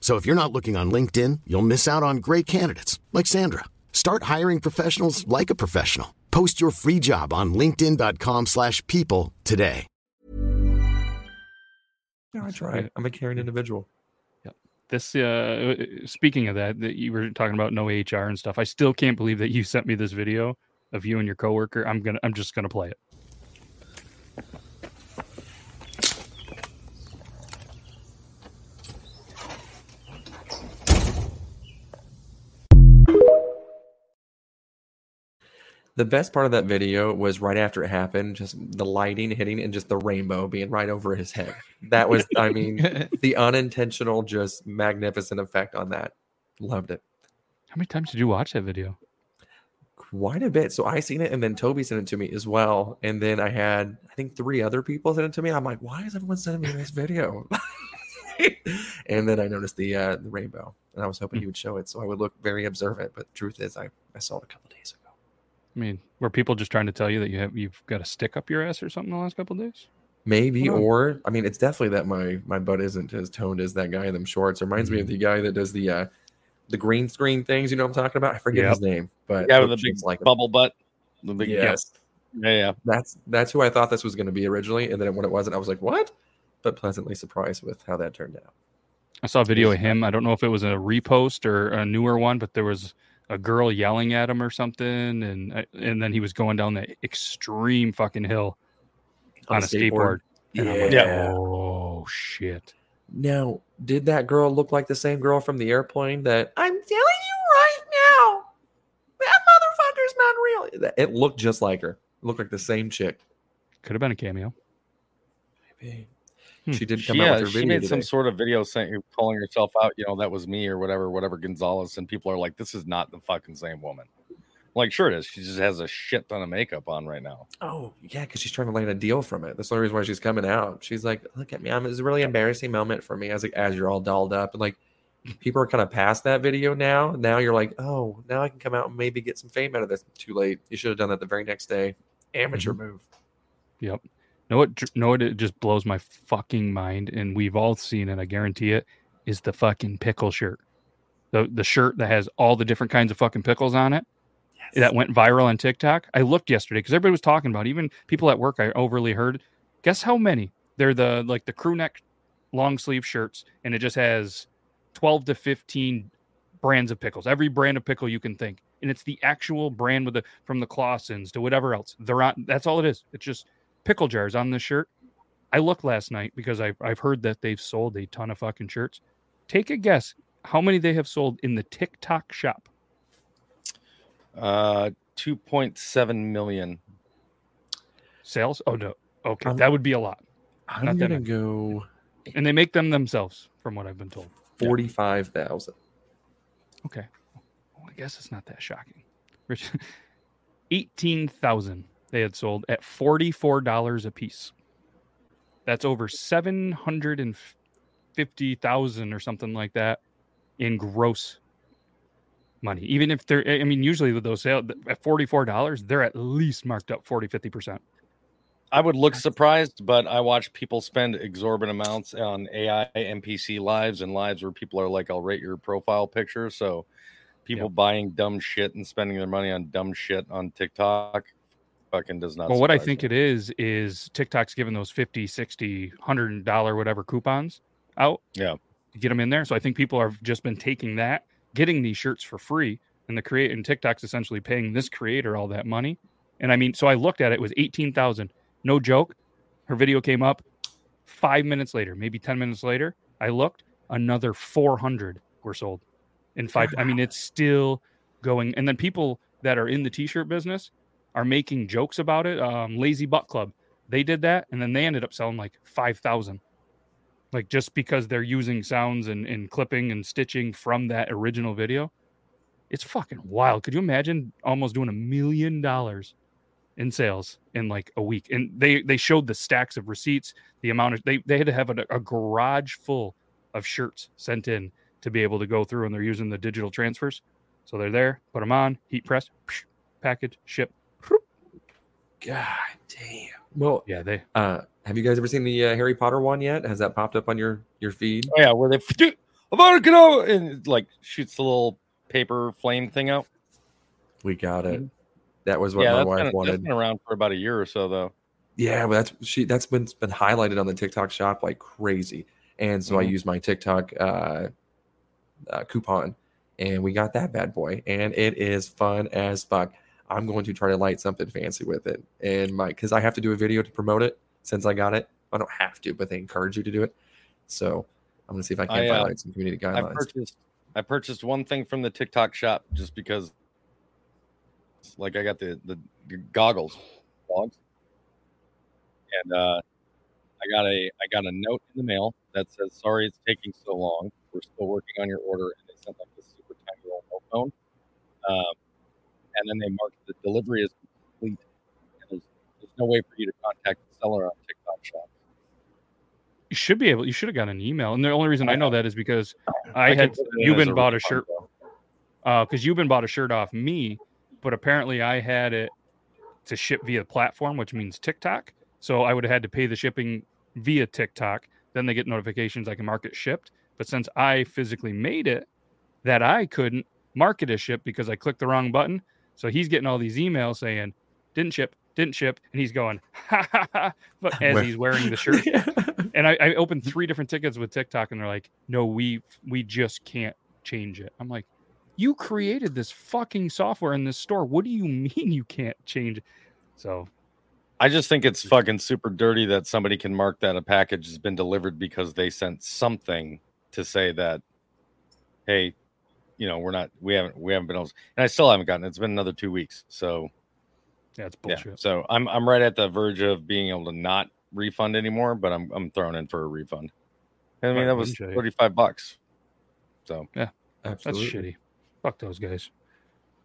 So if you're not looking on LinkedIn, you'll miss out on great candidates like Sandra. Start hiring professionals like a professional. Post your free job on linkedin.com/people slash people today. No, I So, try. I'm a caring individual. Yeah. This uh speaking of that, that you were talking about no HR and stuff. I still can't believe that you sent me this video of you and your coworker. I'm gonna I'm just gonna play it. The best part of that video was right after it happened, just the lighting hitting and just the rainbow being right over his head. That was, I mean, the unintentional, just magnificent effect on that. Loved it. How many times did you watch that video? Quite a bit. So I seen it and then Toby sent it to me as well. And then I had, I think, three other people send it to me. I'm like, why is everyone sending me this video? and then I noticed the uh, the rainbow and I was hoping he would show it so I would look very observant. But truth is, I, I saw it a couple days ago. I mean, were people just trying to tell you that you have you've got a stick up your ass or something the last couple of days? Maybe, Hold or I mean, it's definitely that my my butt isn't as toned as that guy in them shorts. It reminds me of the guy that does the uh the green screen things. You know what I'm talking about? I forget his name, but yeah, with the looks big like him. bubble butt. The big Yes, Yeah, yeah. that's that's who I thought this was going to be originally, and then when it wasn't, I was like, what? But pleasantly surprised with how that turned out. I saw a video of him. I don't know if it was a repost or a newer one, but there was a girl yelling at him or something, and uh, and then he was going down that extreme fucking hill on, On a skateboard. skateboard. And I'm like, Yeah. oh shit! Now, did that girl look like the same girl from the airplane that I'm telling you right now? That motherfucker's not real. It looked just like her. It looked like the same chick. Could have been a cameo. Maybe. Hmm. She did come yeah, out with her she video made some sort of video saying calling herself out, you know, that was me or whatever, whatever Gonzalez, and people are like, This is not the fucking same woman. Like, sure it is. She just has a shit ton of makeup on right now. Oh, yeah, because she's trying to land a deal from it. That's the only reason why she's coming out. She's like, look at me. I'm, it's a really embarrassing moment for me as like, as you're all dolled up. And like, people are kind of past that video now. Now you're like, oh, now I can come out and maybe get some fame out of this. Too late. You should have done that the very next day. Amateur move. Yep. Know what? Know what? It just blows my fucking mind, and we've all seen it. I guarantee it. Is the fucking pickle shirt, the the shirt that has all the different kinds of fucking pickles on it. That went viral on TikTok. I looked yesterday because everybody was talking about. it. Even people at work, I overly heard. Guess how many? They're the like the crew neck long sleeve shirts, and it just has twelve to fifteen brands of pickles. Every brand of pickle you can think, and it's the actual brand with the from the Claussens to whatever else. They're on. That's all it is. It's just pickle jars on the shirt. I looked last night because I've I've heard that they've sold a ton of fucking shirts. Take a guess how many they have sold in the TikTok shop. Uh 2.7 million. Sales? Oh no. Okay, I'm- that would be a lot. I'm Not gonna go And they make them themselves, from what I've been told. forty-five thousand. Okay. Well, I guess it's not that shocking. Rich, eighteen thousand they had sold at forty-four dollars a piece. That's over seven hundred and fifty thousand or something like that in gross money. Even if they're, I mean, usually with those sales at forty-four dollars, they're at least marked up 40 50 percent. I would look surprised, but I watch people spend exorbitant amounts on AI NPC lives and lives where people are like, I'll rate your profile picture. So people buying dumb shit and spending their money on dumb shit on TikTok fucking does not. Well, what I think me. it is is TikTok's giving those 50, 60, 100 dollar whatever coupons out. Yeah. To get them in there. So I think people have just been taking that, getting these shirts for free, and the create and TikTok's essentially paying this creator all that money. And I mean, so I looked at it, it was 18,000. No joke. Her video came up 5 minutes later, maybe 10 minutes later. I looked, another 400 were sold in 5 I mean, it's still going and then people that are in the t-shirt business are making jokes about it. Um, Lazy Butt Club, they did that, and then they ended up selling like five thousand, like just because they're using sounds and, and clipping and stitching from that original video. It's fucking wild. Could you imagine almost doing a million dollars in sales in like a week? And they they showed the stacks of receipts, the amount of they they had to have a, a garage full of shirts sent in to be able to go through, and they're using the digital transfers. So they're there, put them on, heat press, package, ship. God damn. Well, yeah, they. Uh, have you guys ever seen the uh, Harry Potter one yet? Has that popped up on your your feed? Oh, yeah, where they about to and like shoots the little paper flame thing out. We got it. That was what yeah, my that's wife been, that's wanted. been around for about a year or so though. Yeah, but that's she. That's been been highlighted on the TikTok shop like crazy, and so I Mhm. used my TikTok uh, uh, coupon, and we got that bad boy, and it is fun as fuck. I'm going to try to light something fancy with it, and my because I have to do a video to promote it since I got it. I don't have to, but they encourage you to do it. So I'm gonna see if I can I, uh, some community I guidelines. purchased I purchased one thing from the TikTok shop just because like I got the the, the goggles dogs. And uh I got a I got a note in the mail that says sorry it's taking so long. We're still working on your order and they sent like this super tiny little note phone. Um and then they mark the delivery is complete. There's, there's no way for you to contact the seller on TikTok shop. You should be able. You should have got an email, and the only reason I know that is because I, I had put it in as a bought a shirt. because uh, Yuban bought a shirt off me, but apparently I had it to ship via platform, which means TikTok. So I would have had to pay the shipping via TikTok. Then they get notifications I can mark it shipped. But since I physically made it, that I couldn't mark it as shipped because I clicked the wrong button. So he's getting all these emails saying didn't ship, didn't ship, and he's going ha ha ha, but as Where- he's wearing the shirt. and I, I opened three different tickets with TikTok, and they're like, "No, we we just can't change it." I'm like, "You created this fucking software in this store. What do you mean you can't change it?" So I just think it's fucking super dirty that somebody can mark that a package has been delivered because they sent something to say that, hey, you know, we're not, we haven't, we haven't been able, to, and I still haven't gotten. it. It's been another two weeks, so that's yeah. bullshit. So I'm, I'm right at the verge of being able to not refund anymore, but I'm, I'm throwing in for a refund. I mean, that was wouldn't 35 bucks. So yeah, Absolutely. that's shitty. Fuck those guys.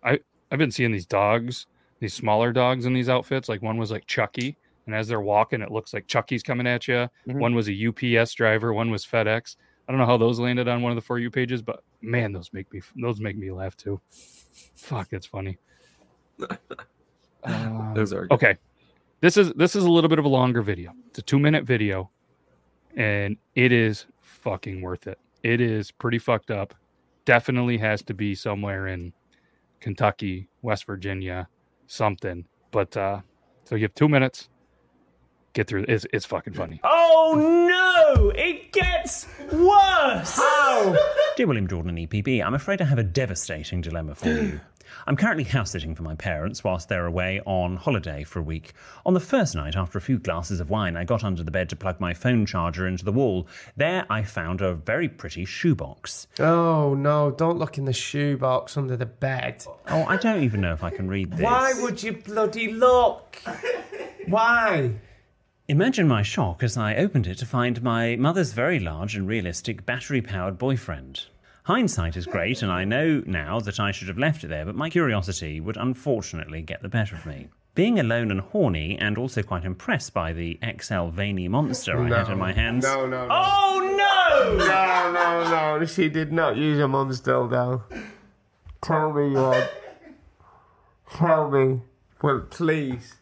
I I've been seeing these dogs, these smaller dogs in these outfits. Like one was like Chucky, and as they're walking, it looks like Chucky's coming at you. Mhm. One was a UPS driver. One was FedEx. I don't know how those landed on one of the for you pages, but man, those make me those make me laugh too. Fuck, it's funny. Uh, Those are good. okay. This is this is a little bit of a longer video. It's a two minute video, and it is fucking worth it. It is pretty fucked up. Definitely has to be somewhere in Kentucky, West Virginia, something. But uh so you have two minutes. Get through. It's it's fucking funny. Oh no! It gets worse! How? Dear William Jordan and EPB, I'm afraid I have a devastating dilemma for you. I'm currently house sitting for my parents whilst they're away on holiday for a week. On the first night, after a few glasses of wine, I got under the bed to plug my phone charger into the wall. There, I found a very pretty shoebox. Oh no, don't look in the shoebox under the bed. Oh, I don't even know if I can read this. Why would you bloody look? Why? Imagine my shock as I opened it to find my mother's very large and realistic battery powered boyfriend. Hindsight is great, and I know now that I should have left it there, but my curiosity would unfortunately get the better of me. Being alone and horny, and also quite impressed by the XL veiny monster I had in my hands. No, no, no. Oh no! No, no, no. She did not use her mum's dildo. Tell me, Rod. Tell me. Well, please.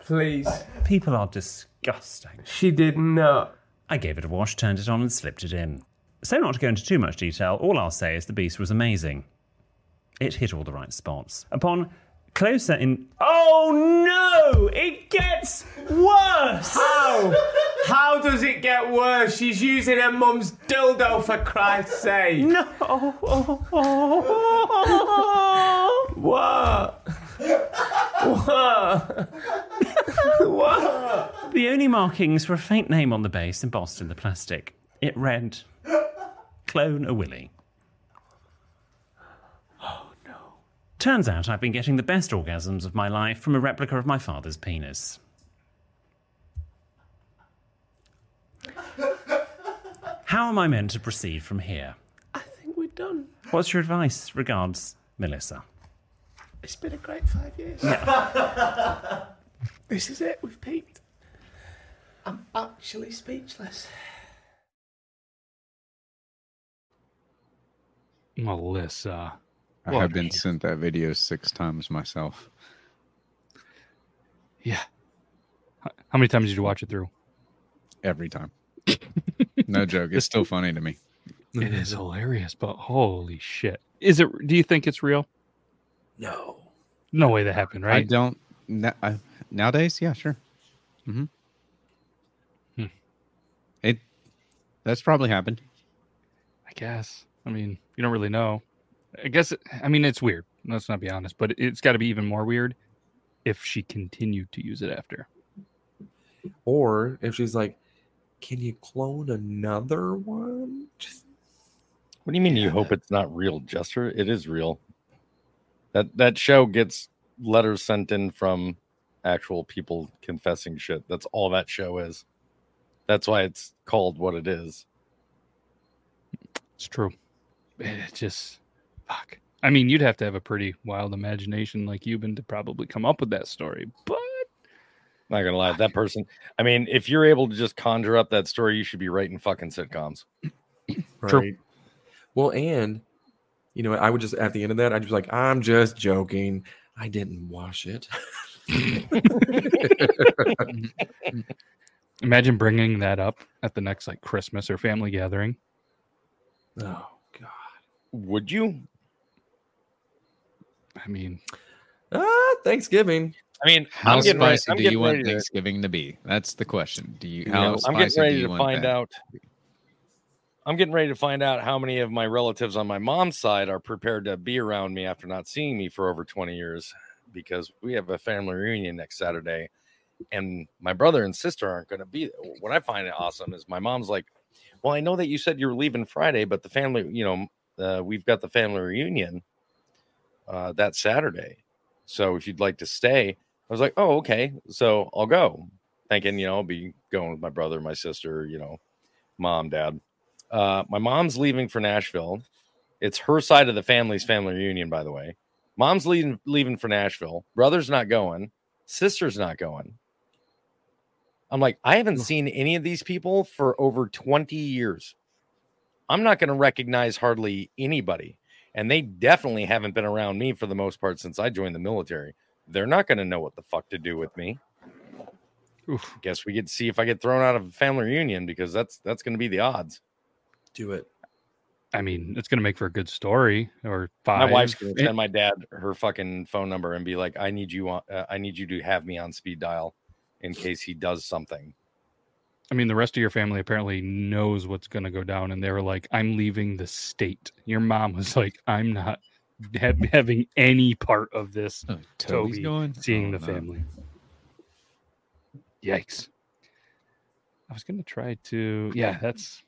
Please. People are disgusting. She did not. I gave it a wash, turned it on, and slipped it in. So, not to go into too much detail, all I'll say is the beast was amazing. It hit all the right spots. Upon closer in. Oh no! It gets worse! How? How does it get worse? She's using her mum's dildo for Christ's sake. No! What? What? what? The only markings were a faint name on the base embossed in the plastic. It read Clone a Willy. Oh no. Turns out I've been getting the best orgasms of my life from a replica of my father's penis. How am I meant to proceed from here? I think we're done. What's your advice? Regards, Melissa. It's been a great five years. this is it. We've peaked. I'm actually speechless. Melissa. I have been man. sent that video six times myself. Yeah. How many times did you watch it through? Every time. no joke. It's still funny to me. It is hilarious, but holy shit. Is it do you think it's real? No. No way that happened, right? I don't. Na- I, nowadays, yeah, sure. Mm-hmm. It that's probably happened. I guess. I mean, you don't really know. I guess. I mean, it's weird. Let's not be honest, but it's got to be even more weird if she continued to use it after. Or if she's like, can you clone another one? Just What do you mean you hope it's not real, Jester? It is real. That that show gets letters sent in from actual people confessing shit. That's all that show is. That's why it's called what it is. It's true. It just fuck. I mean, you'd have to have a pretty wild imagination like you've been to probably come up with that story. But Not gonna lie, that person. I mean, if you're able to just conjure up that story, you should be writing fucking sitcoms. Right. Well, and you know, I would just at the end of that, I'd just be like, I'm just joking. I didn't wash it. imagine bringing that up at the next like Christmas or family gathering. oh God! Would you? I mean, ah, Thanksgiving. I mean, How I'm getting ready- spicy I'm do you want ready to- Thanksgiving to be? That's the question. Do you? You How know, I'm getting ready do you to find that? out. I'm getting ready to find out how many of my relatives on my mom's side are prepared to be around me after not seeing me for over 20 years because we have a family reunion next Saturday and my brother and sister aren't going to be there. What I find awesome is my mom's like, Well, I know that you said you were leaving Friday, but the family, you know, uh, we've got the family reunion uh, that Saturday. So if you'd like to stay, I was like, Oh, okay. So I'll go, thinking, you know, I'll be going with my brother, my sister, you know, mom, dad. Uh, my mom's leaving for Nashville. It's her side of the family's family reunion, by the way. Mom's leaving leaving for Nashville. Brother's not going. Sister's not going. I'm like, I haven't seen any of these people for over 20 years. I'm not going to recognize hardly anybody. And they definitely haven't been around me for the most part since I joined the military. They're not going to know what the fuck to do with me. Guess we get to see if I get thrown out of a family reunion because that's that's going to be the odds. Do it. I mean, it's going to make for a good story or five. My wife's going to send my dad her fucking phone number and be like, "I need you on. Uh, I need you to have me on speed dial in case he does something." I mean, the rest of your family apparently knows what's going to go down, and they were like, "I'm leaving the state." Your mom was like, "I'm not ha- having any part of this." Oh, Toby's Toby going? seeing Oh, the no. family. Yikes! I was going to try to. Yeah, that's.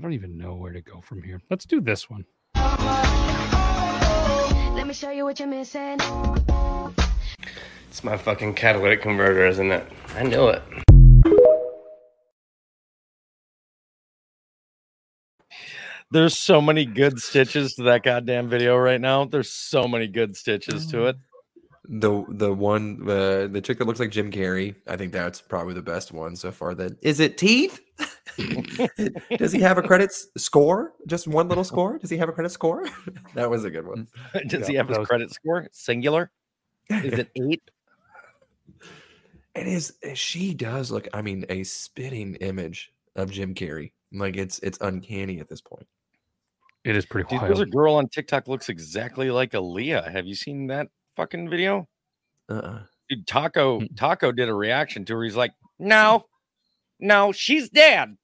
I don't even know where to go from here. Let's do this one. Let me show you what you're missing. It's my fucking catalytic converter, isn't it? I knew it. There's so many good stitches to that goddamn video right now. There's so many good stitches to it. The the one the the chick that looks like Jim Carrey, I think that's probably the best one so far. That is it. Teeth? Does he have a credit score? Just one little score? Does he have a credit score? that was a good one. Does he have his that was- credit score singular? Is it eight? It is. eh, She does look. I mean, a spitting image of Jim Carrey. Like it's it's uncanny at this point. It is pretty Dude, there's a girl on TikTok looks exactly like Aaliyah. Have you seen that fucking video? Uh-uh. Dude, Taco Taco did a reaction to her. He's like, "No, no, she's dead.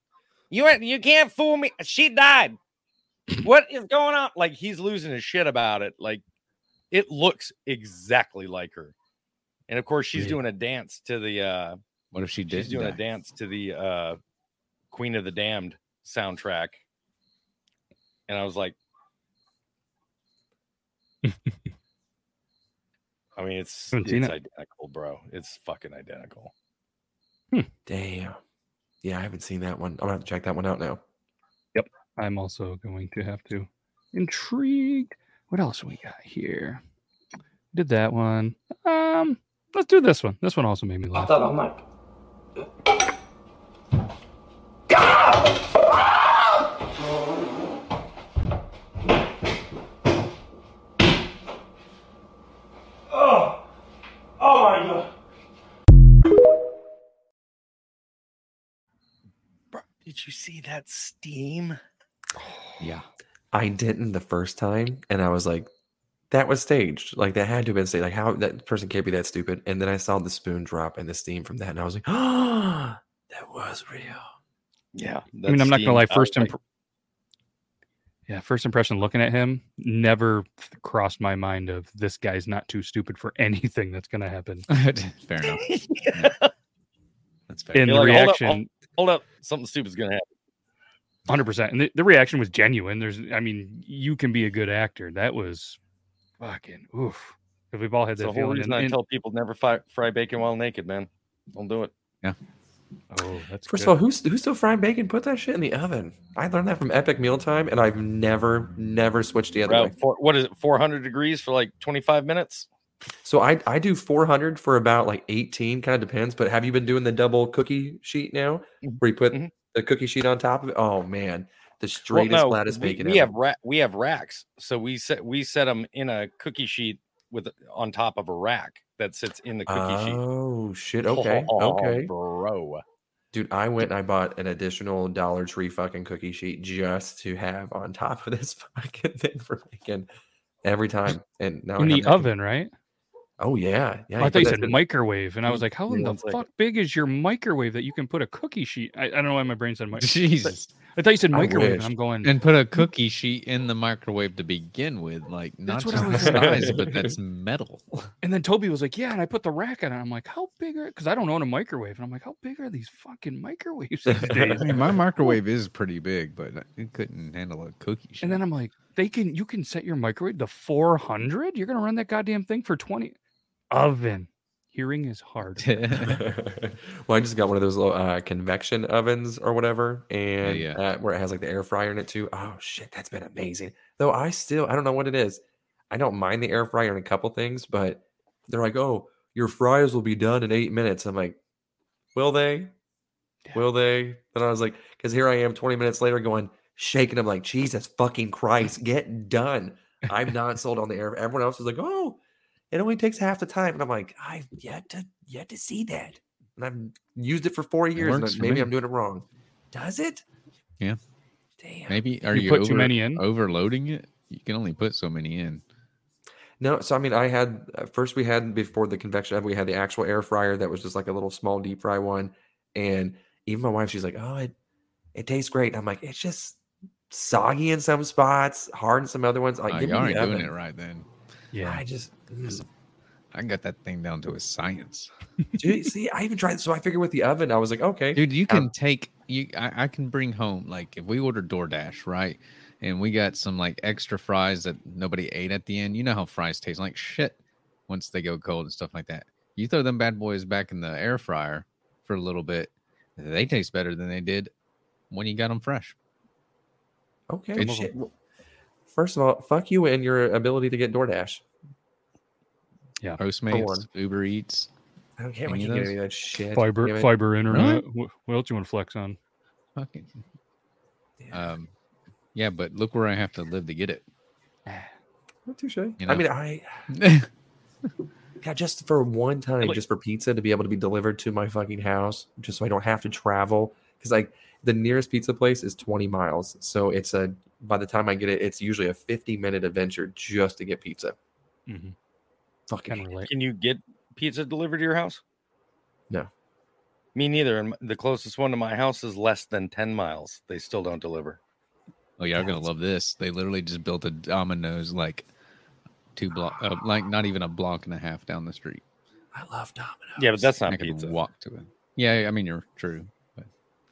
You you can't fool me. She died. What is going on?" Like he's losing his shit about it. Like it looks exactly like her. And of course, she's Yeah. doing a dance to the. uh What if she did? She's doing a dance to the uh Queen of the Damned soundtrack. And I was like, I mean, it's it's identical, bro. It's fucking identical. Damn. Yeah, I haven't seen that one. I'm gonna have to check that one out now. Yep. I'm also going to have to. Intrigued. What else we got here? Did that one. Um, let's do this one. This one also made me I laugh. thought I'm like, Did you see that steam? Yeah. I didn't the first time, and I was like, that was staged. Like that had to have been staged. Like how that person can't be that stupid. And then I saw the spoon drop and the steam from that, and I was like, oh, that was real. Yeah. I mean, I'm not gonna lie. First, was like- yeah, first impression looking at him never th- crossed my mind of this guy's not too stupid for anything that's gonna happen. Fair enough. That's fair. And the You're like, hold up, reaction, hold- hold up, something stupid's gonna happen. hundred percent, and the, the reaction was genuine. There's, I mean, you can be a good actor. That was fucking oof. Because we've all had That's that the whole feeling. reason and- I tell people never fry, fry bacon while naked, man. Don't do it. Yeah. Oh, that's First good. of all, who's who's still frying bacon? Put that shit in the oven. I learned that from Epic Mealtime, and I've never, never switched the other way. Four, what is it? 400 degrees for like 25 minutes. So I I do 400 for about like 18, kind of depends. But have you been doing the double cookie sheet now, Mm-hmm. where you put the cookie sheet on top of it? Oh man, the straightest, Well, no, flattest we, bacon. we ever. have ra- we have racks, so we set we set them in a cookie sheet with on top of a rack that sits in the cookie sheet. Oh shit! Okay, Oh, okay, bro. Dude, I went and I bought an additional Dollar Tree fucking cookie sheet just to have on top of this fucking thing for bacon every time. And now in have the oven, right? Oh yeah, yeah. I thought you put said in- microwave, and I was like, "How in the it's like- fuck big is your microwave that you can put a cookie sheet?" I, I don't know why my brain said microwave. Jesus. I thought you said microwave. and. I'm going and put a hmm. cookie sheet in the microwave to begin with, like not That's what just I was size, but that's metal. And then Toby was like, "Yeah," and I put the rack on it. I'm like, "How big are?" Because I don't own a microwave, and I'm like, "How big are these fucking microwaves these I mean, my microwave is pretty big, but it couldn't handle a cookie sheet. And then I'm like, "They can. You can set your microwave to 400. You're gonna run that goddamn thing for 20 oven. Hearing is hard. well, I just got one of those little uh, convection ovens or whatever, and yeah. Uh, where it has like the air fryer in it too. Oh shit, that's been amazing. Though I still I don't know what it is. I don't mind the air fryer in a couple things, but they're like, oh, your fries will be done in eight minutes. I'm like, will they? Will they? Then I was like, because here I am 20 minutes later going, shaking. I'm like, Jesus fucking Christ, get done. I'm not sold on the air. Everyone else is like, oh, it only takes half the time. And I'm like, I've yet to yet to see that. And I've used it for four years. And maybe me. I'm doing it wrong. Does it? Yeah. Damn. Maybe are You you, put too many in? overloading it? You can only put so many in. No, so I mean, I had uh, first we had before the convection oven, we had the actual air fryer that was just like a little small deep fry one, and even my wife, she's like, "Oh, it it tastes great." And I'm like, "It's just soggy in some spots, hard in some other ones." Like, Oh, you aren't the doing it right then. Yeah. I just mm. I got that thing down to a science. Dude, see, I even tried. So I figured with the oven, I was like, okay, Dude, you um, can take you. I, I can bring home like if we order DoorDash, right? And we got some like extra fries that nobody ate at the end. You know how fries taste like shit once they go cold and stuff like that. You throw them bad boys back in the air fryer for a little bit, they taste better than they did when you got them fresh. okay. Well, First of all, fuck you and your ability to get DoorDash. Yeah. Postmates, one. Uber Eats. I don't care. I Any of can't get those? any of that shit. Fiber, Damn it. fiber internet. Wh- What else do you want to flex on? Fucking. Um, yeah, but look where I have to live to get it. Not touche. You I mean, I God, just for one time, just for pizza to be able to be delivered to my fucking house, just so I don't have to travel. Because like the nearest pizza place is 20 miles, so it's a by the time I get it, it's usually a 50 minute adventure just to get pizza. Mhm. Fucking Can relate. Can you get pizza delivered to your house? No. Me neither. And the closest one to my house is less than 10 miles. They still don't deliver. Oh, yeah, you're gonna love this. They literally just built a Domino's like two block, uh, like not even a block and a half down the street. I love Domino's. Yeah, but that's not I could pizza. walk to it. Yeah, I mean you're true. But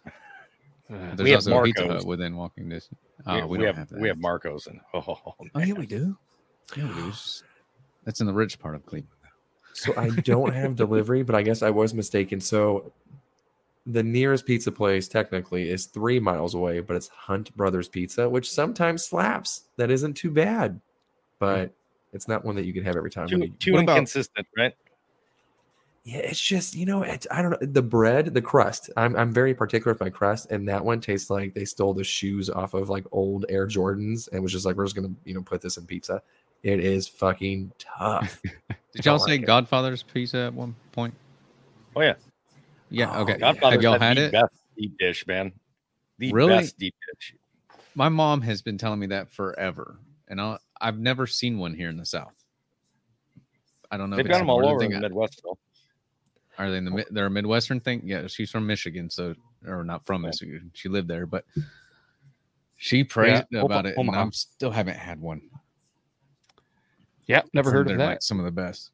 Uh, there's we have also a Pizza Hut within walking distance. Oh, we, we, we don't have, have that. we have Marcos and oh, Oh yeah, we do. Yeah, we do. It's just- That's in the rich part of Cleveland. So I don't have delivery, but I guess I was mistaken. So the nearest pizza place technically is three miles away, but it's Hunt Brothers Pizza, which sometimes slaps. That isn't too bad, but it's not one that you can have every time. too, you- too What about- inconsistent, right? Yeah, it's just you know, it's, I don't know the bread, the crust. I'm I'm very particular with my crust, and that one tastes like they stole the shoes off of like old Air Jordans and was just like, we're just gonna you know put this in pizza. It is fucking tough. Did y'all don't say it. Godfather's Pizza at one point? Oh, yeah. Yeah. Oh, okay. Godfather's Have y'all got had the it? Best deep dish, man. The Really? best deep dish. My mom has been telling me that forever, and I I've never seen one here in the South. I don't know. They've if got them all over in thing. the Midwest. Though. Are they in the they're a Midwestern thing? Yeah, she's from Michigan, so or not from Michigan. She lived there, but she praised Yeah, about it, and Omaha. I still haven't had one. Yeah, never heard of that. like some of the best.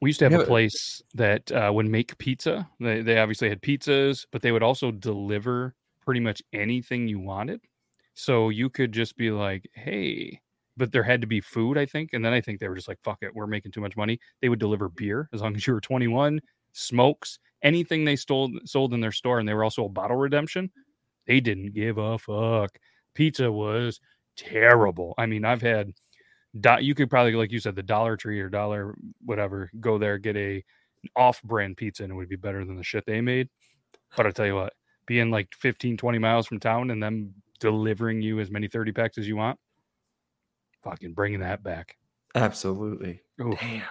We used to have Yeah, a place that uh, would make pizza. They, they obviously had pizzas, but they would also deliver pretty much anything you wanted. So you could just be like, hey, but there had to be food, I think. And then I think they were just like, fuck it, we're making too much money. They would deliver beer as long as you were 21, smokes, anything they stole, sold in their store. And they were also a bottle redemption. They didn't give a fuck. Pizza was terrible. I mean, I've had do- you could probably like you said the dollar tree or dollar whatever go there get a off-brand pizza and it would be better than the shit they made but i'll tell you what being like 15 20 miles from town and them delivering you as many 30 packs as you want fucking bringing that back Absolutely. Oof. Damn.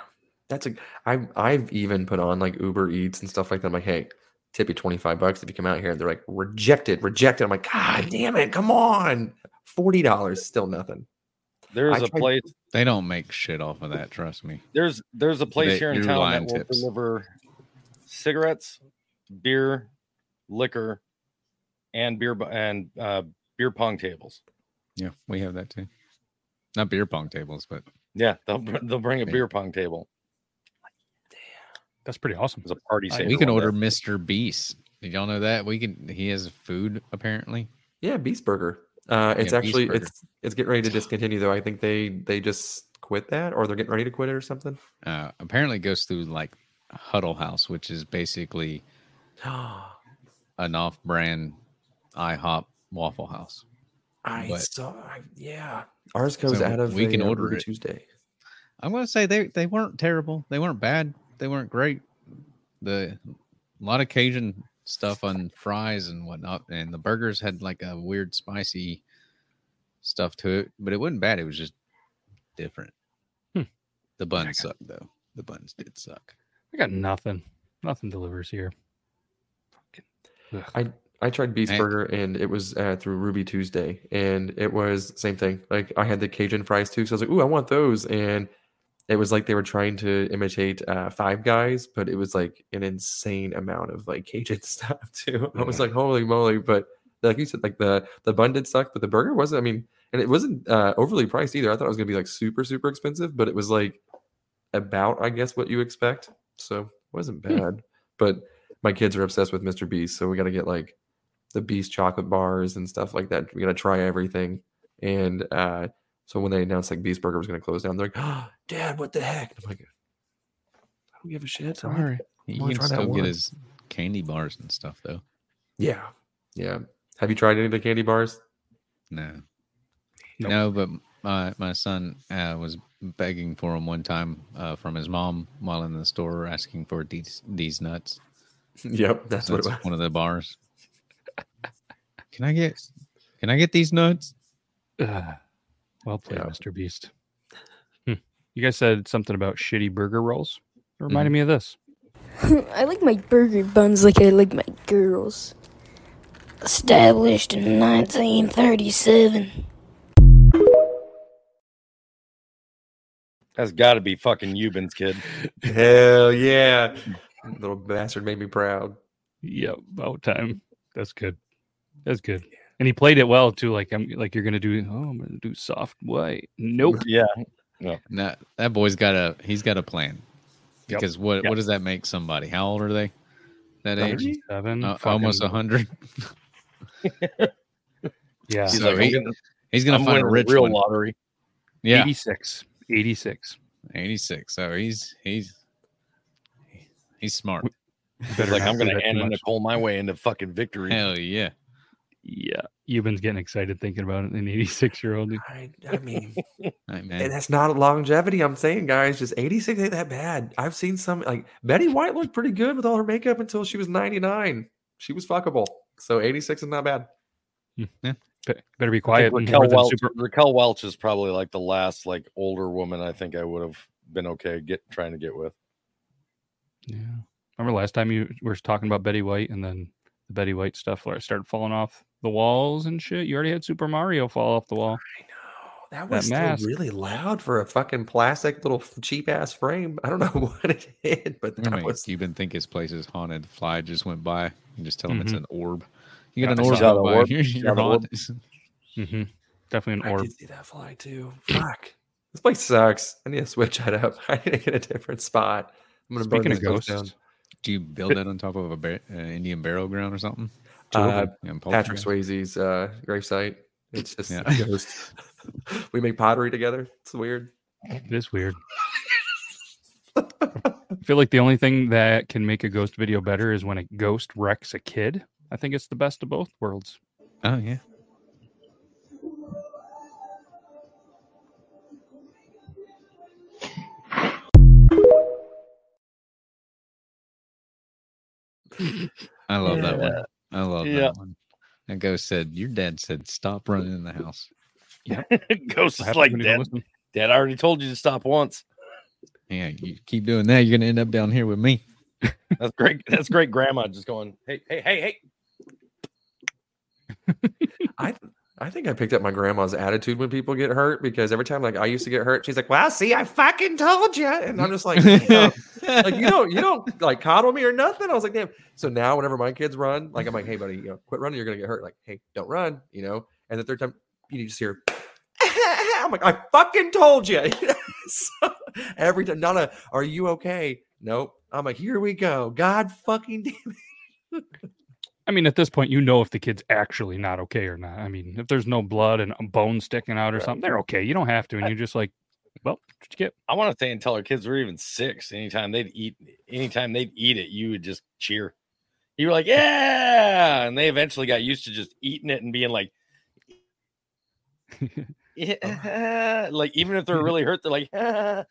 That's a I've I've even put on like Uber Eats and stuff like that. I'm like, hey, tip you 25 bucks if you come out here. And they're like, rejected, rejected. I'm like, God damn it, come on. $40, still nothing. There's I a tried- place. They don't make shit off of that. Trust me. There's there's a place They- here in you're town lying that will tips. deliver cigarettes, beer, liquor, and beer bu- and uh, beer pong tables. Yeah, we have that too. Not beer pong tables, but Yeah, they'll br- they'll bring a Yeah. beer pong table. that's pretty awesome It's a party I- saver. we can one order day. Mr. Beast. Did y'all know that? We can. He has food apparently. Yeah, Beast Burger. Uh, it's Yeah, actually it's it's getting ready to discontinue though. I think they they just quit that or they're getting ready to quit it or something. Uh, apparently, it goes through like Huddle House, which is basically an off-brand IHOP Waffle House. I But- saw I, yeah. Ours goes So out of we can a, order Ruby it. Tuesday. I'm gonna say they they weren't terrible. They weren't bad. They weren't great. The a lot of Cajun stuff on fries and whatnot, and the burgers had like a weird spicy stuff to it, but it wasn't bad. It was just different. Hmm. The buns sucked though. The buns did suck. i got nothing nothing delivers here I I tried Beast Hey. Burger and it was uh, through Ruby Tuesday and it was same thing. Like I had the Cajun fries too, so I was like, "Ooh, I want those." And it was like they were trying to imitate uh, Five Guys, but it was like an insane amount of like Cajun stuff too. I was like, "Holy moly!" But like you said, like the the bun did suck, but the burger wasn't. I mean, and it wasn't uh, overly priced either. I thought it was gonna be like super super expensive, but it was like about I guess what you expect. So it wasn't bad. But my kids are obsessed with Mr. Beast, so we got to get like the Beast chocolate bars and stuff like that. We got to try everything. And uh, so when they announced like Beast Burger was going to close down, they're like, oh, "Dad, what the heck?" I'm like, "I don't give a shit." I'm like, Sorry. You only can still get his candy bars and stuff though. Yeah, yeah. Have you tried any of the candy bars? No. Nope. No, but my my son uh, was begging for them one time uh, from his mom while in the store, asking for these these nuts. Yep, that's what it was. one of the bars. Can I get Can I get these nuts? Ugh. Well played mr beast Hmm. you guys said something about shitty burger rolls it reminded me of this I like my burger buns like I like my girls. Established in 1937. That's got to be fucking Yuban's kid. Hell yeah, little bastard made me proud. Yep, about time. That's good. That's good. And he played it well too. Like I'm like you're gonna do. Oh, I'm gonna do soft white. Nope. Yeah. No. That that boy's got a he's got a plan. Yep. Because what Yep. what does that make somebody? How old are they? That age? 37, Uh, almost a hundred. Yeah. He's So like, he- gonna, he's gonna I'm find a rich real one. lottery. Yeah, 86. 86. 86. So he's he's he's smart. He's Better like, I'm gonna that too Anna much. Nicole my way into fucking victory. Hell yeah. Yeah. Yuban's getting excited thinking about it. An 86 year old. I, I mean, Hey, and that's not longevity. I'm saying, guys, just 86 ain't that bad. I've seen some like Betty White looked pretty good with all her makeup until she was 99. She was fuckable. So 86 is not bad. Hmm. Better be quiet. Raquel Welch, super- Raquel Welch is probably like the last like older woman I think I would have been okay get trying to get with. Yeah. Remember last time you were talking about Betty White and then the Betty White stuff where it started falling off the walls and shit? You already had Super Mario fall off the wall. That That was still really loud for a fucking plastic little cheap ass frame. I don't know what it did, but I mean, was you even think his place is haunted. Fly just went by. You just tell him it's Mhm. an orb. You got Yeah, an orb saw going the by. orb. You're, Saw you're the orb. haunted. hmm Definitely an I orb. did see that fly too. Fuck. This place sucks. I need to switch it up. I need to get a different spot. I'm gonna burn Speaking of this place ghosts, down. Do you build that on top of a bar- uh, Indian burial ground or something? Two of Uh, them? Patrick Swayze's uh, gravesite. It's just Yeah. a ghost. we make pottery together. It's weird. it is weird. I feel like the only thing that can make a ghost video better is when a ghost wrecks a kid. I think it's the best of both worlds. Oh yeah. I love that one. I love Yeah. that one. And Ghost said, "Your dad said stop running in the house." Yeah. Ghost What is happens like when you don't dad. Dad I already told you to stop once. Yeah, you keep doing that, you're gonna end up down here with me. That's great. That's great. Grandma just going, hey, hey, hey, hey. I I think I picked up my grandma's attitude when people get hurt because every time like I used to get hurt, she's like, "Well, see, I fucking told you," and I'm just like, "Damn." like you don't you don't like coddle me or nothing. I was like, "Damn." So now whenever my kids run, like I'm like, "Hey, buddy, you know, quit running. You're gonna get hurt." Like, "Hey, don't run," you know. And the third time, you just hear, I'm like, "I fucking told you." so every time, Nana, are you okay? Nope. I'm like, "Here we go." God fucking damn it. I mean, at this point, you know if the kid's actually not okay or not. I mean, if there's no blood and bone sticking out or something, they're okay. You don't have to, and you're just like, well, get? I want to say until our kids were even six, anytime they'd eat, anytime they'd eat it, you would just cheer. You were like, yeah. And they eventually got used to just eating it and being like, yeah. Like, even if they're really hurt, they're like, "Ah."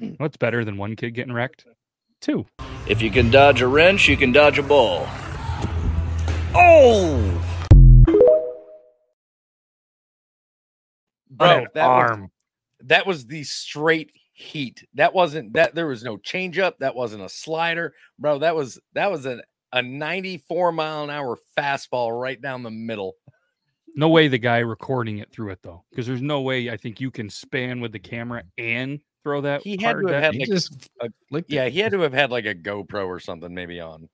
What's better than one kid getting wrecked? Two. If you can dodge a wrench, you can dodge a ball. Oh! bro, an that was, arm. that was the straight heat. That wasn't that there was no changeup. That wasn't a slider, bro. That was that was a, a 94 mile an hour fastball right down the middle. No way the guy recording it through it though, because there's no way I think you can span with the camera and throw that. He had to have had like just a, uh, yeah, it. he had to have had like a GoPro or something maybe on.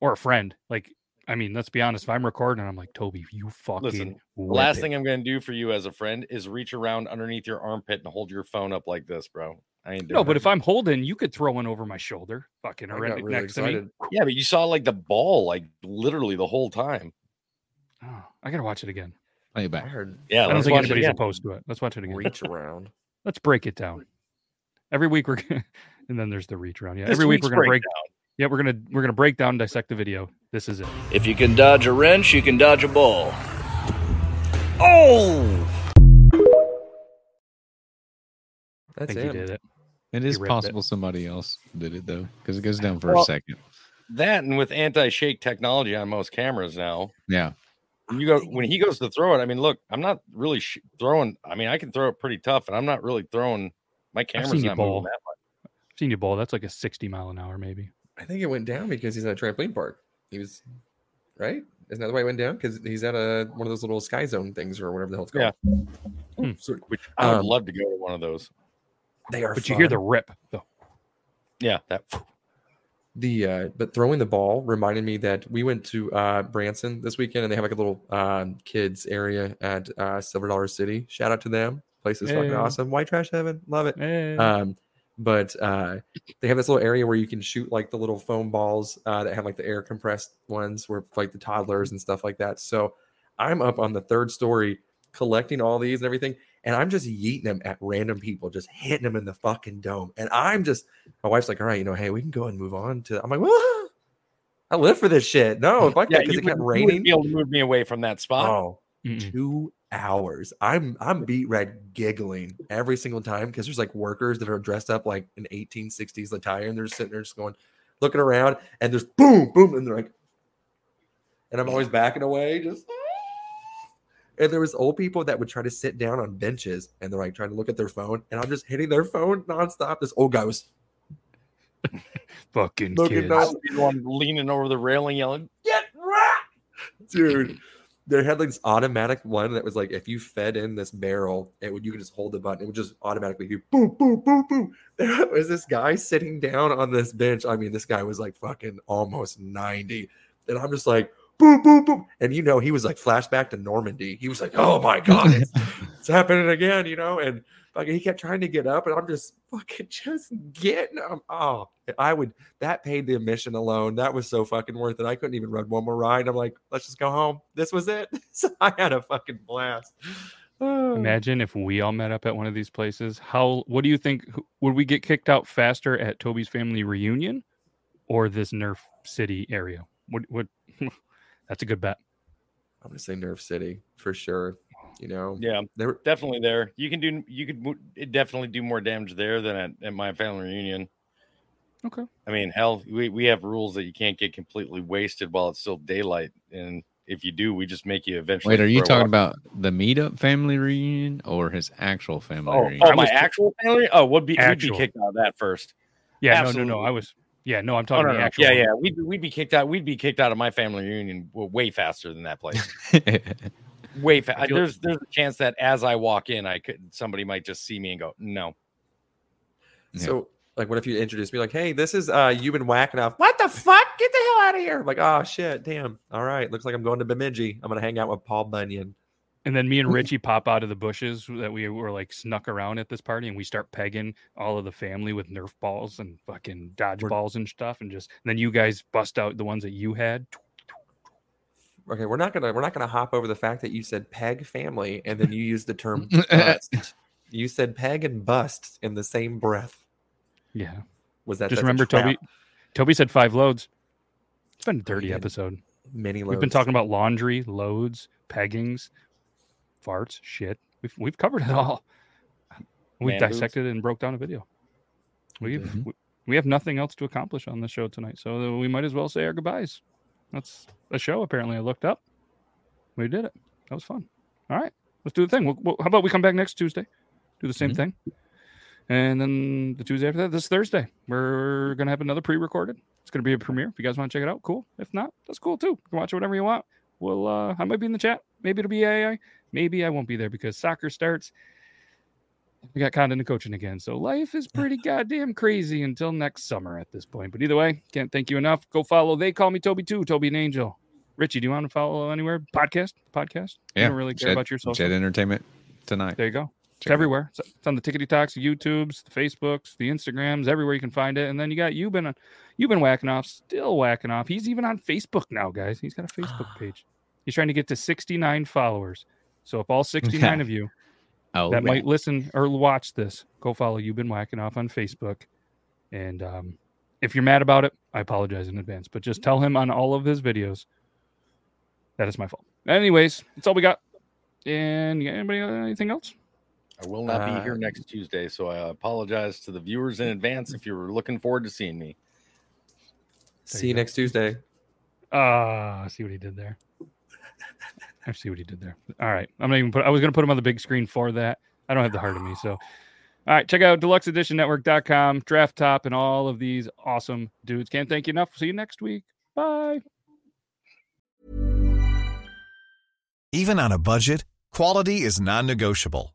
or a friend. Like, I mean, let's be honest. If I'm recording, I'm like, Toby, you fucking. Listen, last it." thing I'm gonna do for you as a friend is reach around underneath your armpit and hold your phone up like this, bro. I ain't doing No, but it. if I'm holding, you could throw one over my shoulder, fucking, I or right really next to me. yeah, but you saw like the ball like literally the whole time. Oh, I gotta watch it again. Play it I heard Yeah, I don't think anybody's again. opposed to it. Let's watch it again. reach around. Let's break it down. Every week we're gonna, and then there's the reach around. Yeah, This every week we're gonna break. down. Yeah, we're gonna we're gonna break down, dissect the video. This is it. If you can dodge a wrench, you can dodge a ball. Oh! I That's think he it. did it. It is ripped it. possible somebody else did it though, because it goes down for Well- a second. That and with anti-shake technology on most cameras now, Yeah. you go when he goes to throw it. I mean, look, I'm not really sh- throwing. I mean, I can throw it pretty tough, and I'm not really throwing. My I've camera's seen you not moving that much. I've seen you ball. That's like a 60 mile an hour, maybe. I think it went down because he's at a trampoline park. He was right. Isn't that the way it went down? Because he's at a one of those little sky zone things or whatever the hell it's called. Yeah. Oh, sorry. Which I would Um, love to go to one of those. They are. But you hear the rip though. Yeah, that. the uh but throwing the ball reminded me that we went to uh Branson this weekend and they have like a little um kids area at uh Silver Dollar City. Shout out to them. Place is fucking awesome. White trash heaven. Love it. Hey. Um but uh they have this little area where you can shoot like the little foam balls uh that have like the air compressed ones where like the toddlers and stuff like that. So I'm up on the third story collecting all these and everything and I'm just yeeting them at random people, just hitting them in the fucking dome. And I'm just, my wife's like, all right, you know, hey, we can go and move on to. I'm like, well, I live for this shit. No, fuck Yeah, that because you it would, kept you would raining. be able to move me away from that spot. Oh, Mm-mm. two hours. I'm I'm beat red giggling every single time because there's like workers that are dressed up like an 1860s attire and they're sitting there just going, looking around, and there's boom, boom, and they're like, and I'm always backing away, just. And there was old people that would try to sit down on benches and they're like trying to look at their phone, and I'm just hitting their phone nonstop. This old guy was Fucking Looking kids. up. I would be the one leaning over the railing, yelling, "Get right!" dude. They had like this automatic one that was like if you fed in this barrel, it would you could just hold the button, it would just automatically do boom, boom, boom, boom. There was this guy sitting down on this bench. I mean, this guy was like fucking almost 90. And I'm just like, boom, boom, boom. And you know, he was like flashback to Normandy. He was like, oh my God, it's, it's happening again, you know? And fucking he kept trying to get up, and I'm just fucking just getting him. Oh, I would that paid the admission alone. That was so fucking worth it. I couldn't even run one more ride. I'm like, let's just go home. This was it. so I had a fucking blast. Imagine if we all met up at one of these places. How? What do you think? Would we get kicked out faster at Toby's family reunion, or this Nerf City area? What? What? That's a good bet. I'm gonna say Nerf City for sure. You know, Yeah, they were definitely there. You can do you could definitely do more damage there than at, at my family reunion. Okay. I mean, hell, we, we have rules that you can't get completely wasted while it's still daylight, and if you do, we just make you eventually. Wait, are you talking up. about the meetup family reunion or his actual family Oh, reunion? oh my actual family? Oh, we'd be we'd be kicked out of that first. Yeah. No. Absolutely. No. No. I was. Yeah. No. I'm Oh, talking no, the no. actual. Yeah, one. yeah. We'd, we'd be kicked out. We'd be kicked out of my family reunion way faster than that place. way fast. I feel- There's there's a chance that as I walk in, I could somebody might just see me and go, no. so like what if you introduce me like, hey, this is uh Yuban Whakinov. What the fuck? Get the hell out of here. I'm like, oh shit, damn. All right. Looks like I'm going to Bemidji. I'm gonna hang out with Paul Bunyan. And then me and Richie pop out of the bushes that we were like snuck around at this party, and we start pegging all of the family with Nerf balls and fucking dodgeballs and stuff, and just and then you guys bust out the ones that you had. Okay, we're not gonna we're not gonna hop over the fact that you said peg family and then you used the term bust. You said peg and bust in the same breath. Yeah. Was that just remember Toby? Toby said five loads. It's been a dirty yeah. episode. Many loads. We've been talking about laundry, loads, peggings, farts, shit. We've we've covered it all. We Man dissected it and broke down a video. We've Mm-hmm. we, we have nothing else to accomplish on the show tonight, so we might as well say our goodbyes. That's a show. Apparently, I looked up. We did it. That was fun. All right, let's do the thing. We'll, we'll- how about we come back next Tuesday, do the same thing, and then the Tuesday after that, this Thursday, we're gonna have another pre-recorded. It's gonna be a premiere. If you guys want to check it out, cool. If not, that's cool too. You can watch it whatever you want. We'll. Uh, I might be in the chat. Maybe it'll be AI. Maybe I won't be there because soccer starts. We got content and coaching again. So life is pretty goddamn crazy until next summer at this point. But either way, can't thank you enough. Go follow. They call me Toby too. Toby and Angel. Richie, do you want to follow anywhere? Podcast? Podcast? Yeah, You don't really care Jed- about your social. Jed Entertainment tonight. There you go. It's Check it everywhere. It's, it's on the Tickety Talks, YouTubes, the Facebooks, the Instagrams, everywhere you can find it. And then you got you've been Yuban Whakinov, still whacking off. He's even on Facebook now, guys. He's got a Facebook page. He's trying to get to 69 followers. So if all 69 of you Oh, that man. might listen or watch this, go follow Yuban Whakinov on Facebook. And um, if you're mad about it, I apologize in advance. But just tell him on all of his videos that it's my fault. Anyways, that's all we got. And yeah, anybody got anything else? I will not be here Uh, next Tuesday, so I apologize to the viewers in advance if you were looking forward to seeing me. See you next Tuesday. Ah, I see what he did there. I see what he did there. All right. I'm not even put I was gonna put him on the big screen for that. I don't have the heart of me. So all right, check out deluxeeditionnetwork.com, draft top, and all of these awesome dudes. Can't thank you enough. See you next week. Bye. Even on a budget, quality is non-negotiable.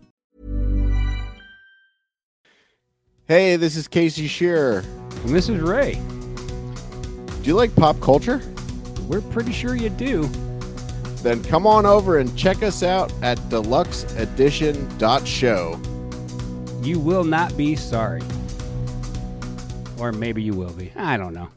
Hey, this is Casey Shearer. And this is Ray. Do you like pop culture? We're pretty sure you do. Then come on over and check us out at deluxeedition.show. You will not be sorry. Or maybe you will be. I don't know.